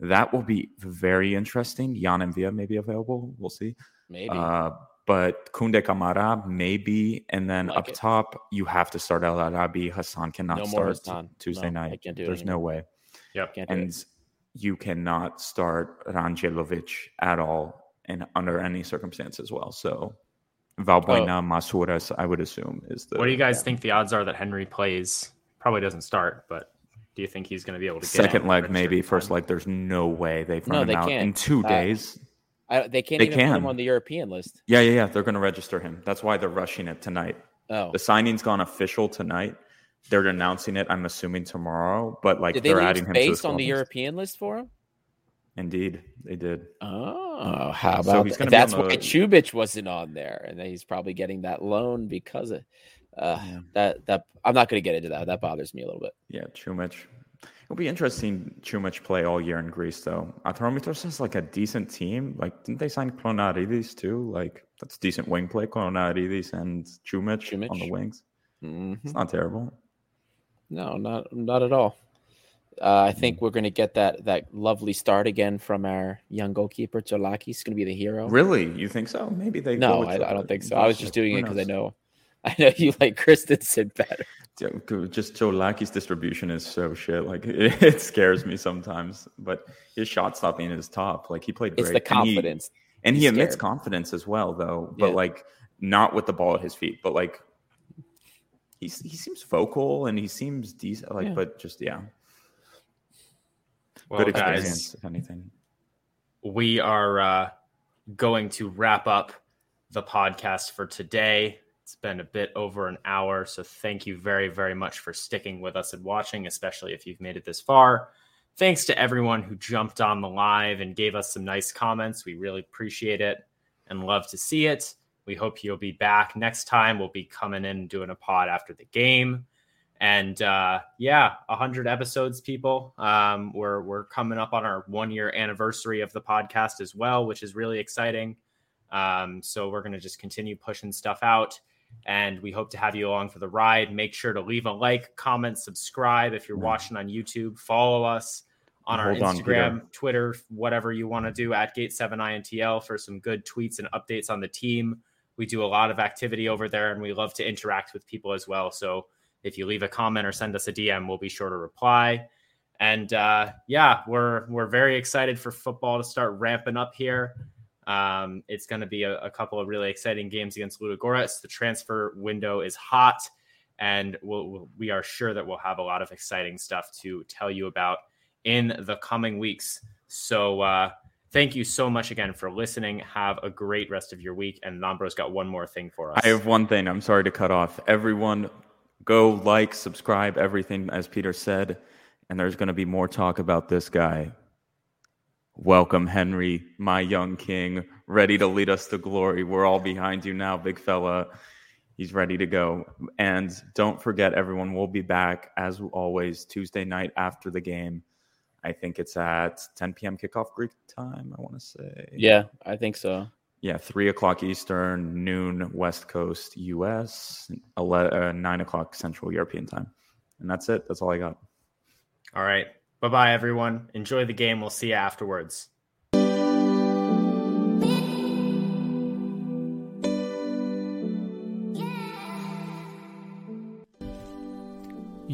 S3: that will be very interesting. Yann M'Vila may be available. We'll see.
S2: Maybe.
S3: Uh, but Kunde Camara maybe, and then
S2: Like
S3: up
S2: it.
S3: top you have to start El Arabi. Hassan cannot
S2: No
S3: start
S2: Hassan.
S3: Tuesday
S2: No, I
S3: night.
S2: can't do it
S3: There's no way,
S1: Yep.
S2: Can't do it.
S3: and you cannot start Rangelovic at all, and under any circumstance as well. So Valbuena, Masouras, I would assume is the
S1: What do you guys
S2: yeah.
S1: think the odds are that Henry plays? Probably doesn't start, but do you think he's going to be able to get
S3: second
S1: on
S3: leg maybe first leg? There's no way they've
S2: No,
S3: run
S2: they
S3: him out in
S2: can't.
S3: two
S2: Uh,
S3: days.
S2: I, they can't
S3: They
S2: even put him
S3: can.
S2: on the European list.
S3: Yeah, yeah, yeah. They're going to register him. That's why they're rushing it tonight.
S2: Oh,
S3: The signing's gone official tonight. They're announcing it. I'm assuming tomorrow, but like
S2: did they
S3: they're adding him to the
S2: space on the
S3: list.
S2: European list for him?
S3: Indeed, they did.
S2: Oh, how
S3: So
S2: about
S3: he's
S2: that?
S3: gonna be
S2: That's why Chubich wasn't on there, and he's probably getting that loan because of uh,
S3: Yeah.
S2: that. That I'm not going to get into that. That bothers me a little bit.
S3: Yeah, Chumich. It'll be interesting Chumich play all year in Greece though. Atromitos is like a decent team. Like didn't they sign Klonaridis too? Like that's decent wing play. Klonaridis and Chumich, on the wings.
S2: Mhm.
S3: It's not terrible.
S2: No, not not at all. Uh, I think we're going to get that that lovely start again from our young goalkeeper Tzolaki. He's going to be the hero.
S3: Really? You think so? Maybe they
S2: No, I, I don't think so. I was just doing it because I know, I know you like Christensen better.
S3: Tzolakis' distribution is so shit. Like it, it scares me sometimes. But his shot stopping is top. Like he played great.
S2: It's the
S3: And he-
S2: confidence.
S3: and he,
S2: He's
S3: admits confidence as well, though. But
S2: Yeah.
S3: like not with the ball at his feet. But like he's he seems vocal and he seems decent. Like,
S2: Yeah.
S3: but just yeah,
S1: Well,
S3: good
S1: guys,
S3: experience if anything.
S1: we are uh, going to wrap up the podcast for today. It's been a bit over an hour, so thank you very, very much for sticking with us and watching, especially if you've made it this far. Thanks to everyone who jumped on the live and gave us some nice comments. We really appreciate it and love to see it. We hope you'll be back next time. We'll be coming in doing a pod after the game. And uh, yeah, 100 episodes, people. Um, we're, we're coming up on our one year anniversary of the podcast as well, which is really exciting. Um, so we're going to just continue pushing stuff out. And we hope to have you along for the ride. Make sure to leave a like, comment, subscribe if you're watching on YouTube. Follow us on our
S3: Hold on,
S1: Instagram,
S3: Peter.
S1: Twitter, whatever you want to do at Gate7INTL for some good tweets and updates on the team. We do a lot of activity over there and we love to interact with people as well. So if you leave a comment or send us a DM, we'll be sure to reply. And uh, yeah, we're we're very excited for football to start ramping up here. Um, it's going to be a, a couple of really exciting games against Ludogorets. The transfer window is hot, and we'll, we'll, we are sure that we'll have a lot of exciting stuff to tell you about in the coming weeks. So uh, thank you so much again for listening. Have a great rest of your week. And Nombro's got one more thing for us.
S3: I have one thing. I'm sorry to cut off. Everyone, go like, subscribe, everything as Peter said, and there's going to be more talk about this guy. Welcome, Henry, my young king, ready to lead us to glory. We're all behind you now, big fella. He's ready to go. And don't forget, everyone, we'll be back as always Tuesday night after the game. I think it's at 10 p.m. kickoff Greek time, I want to say.
S2: Yeah, I think so.
S3: Yeah, three o'clock Eastern, noon West Coast US, 11, uh, nine o'clock Central European time, and that's it. That's all I got.
S1: All right. Bye bye, everyone. Enjoy the game. We'll see you afterwards.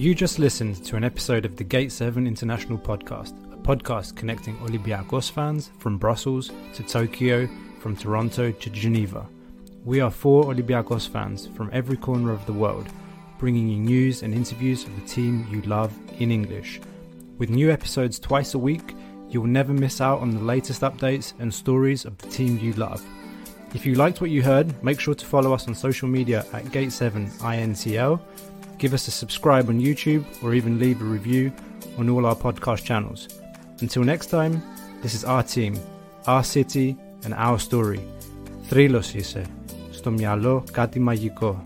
S5: You just listened to an episode of the Gate 7 International Podcast, a podcast connecting Olympiacos fans from Brussels to Tokyo, from Toronto to Geneva. We are four Olympiacos fans from every corner of the world, bringing you news and interviews of the team you love in English. With new episodes twice a week, you will never miss out on the latest updates and stories of the team you love. If you liked what you heard, make sure to follow us on social media at Gate7INTL give us a subscribe on YouTube, or even leave a review on all our podcast channels. Until next time, this is our team, our city, and our story. Θρύλος είσαι. Στο μυαλό κάτι μαγικό.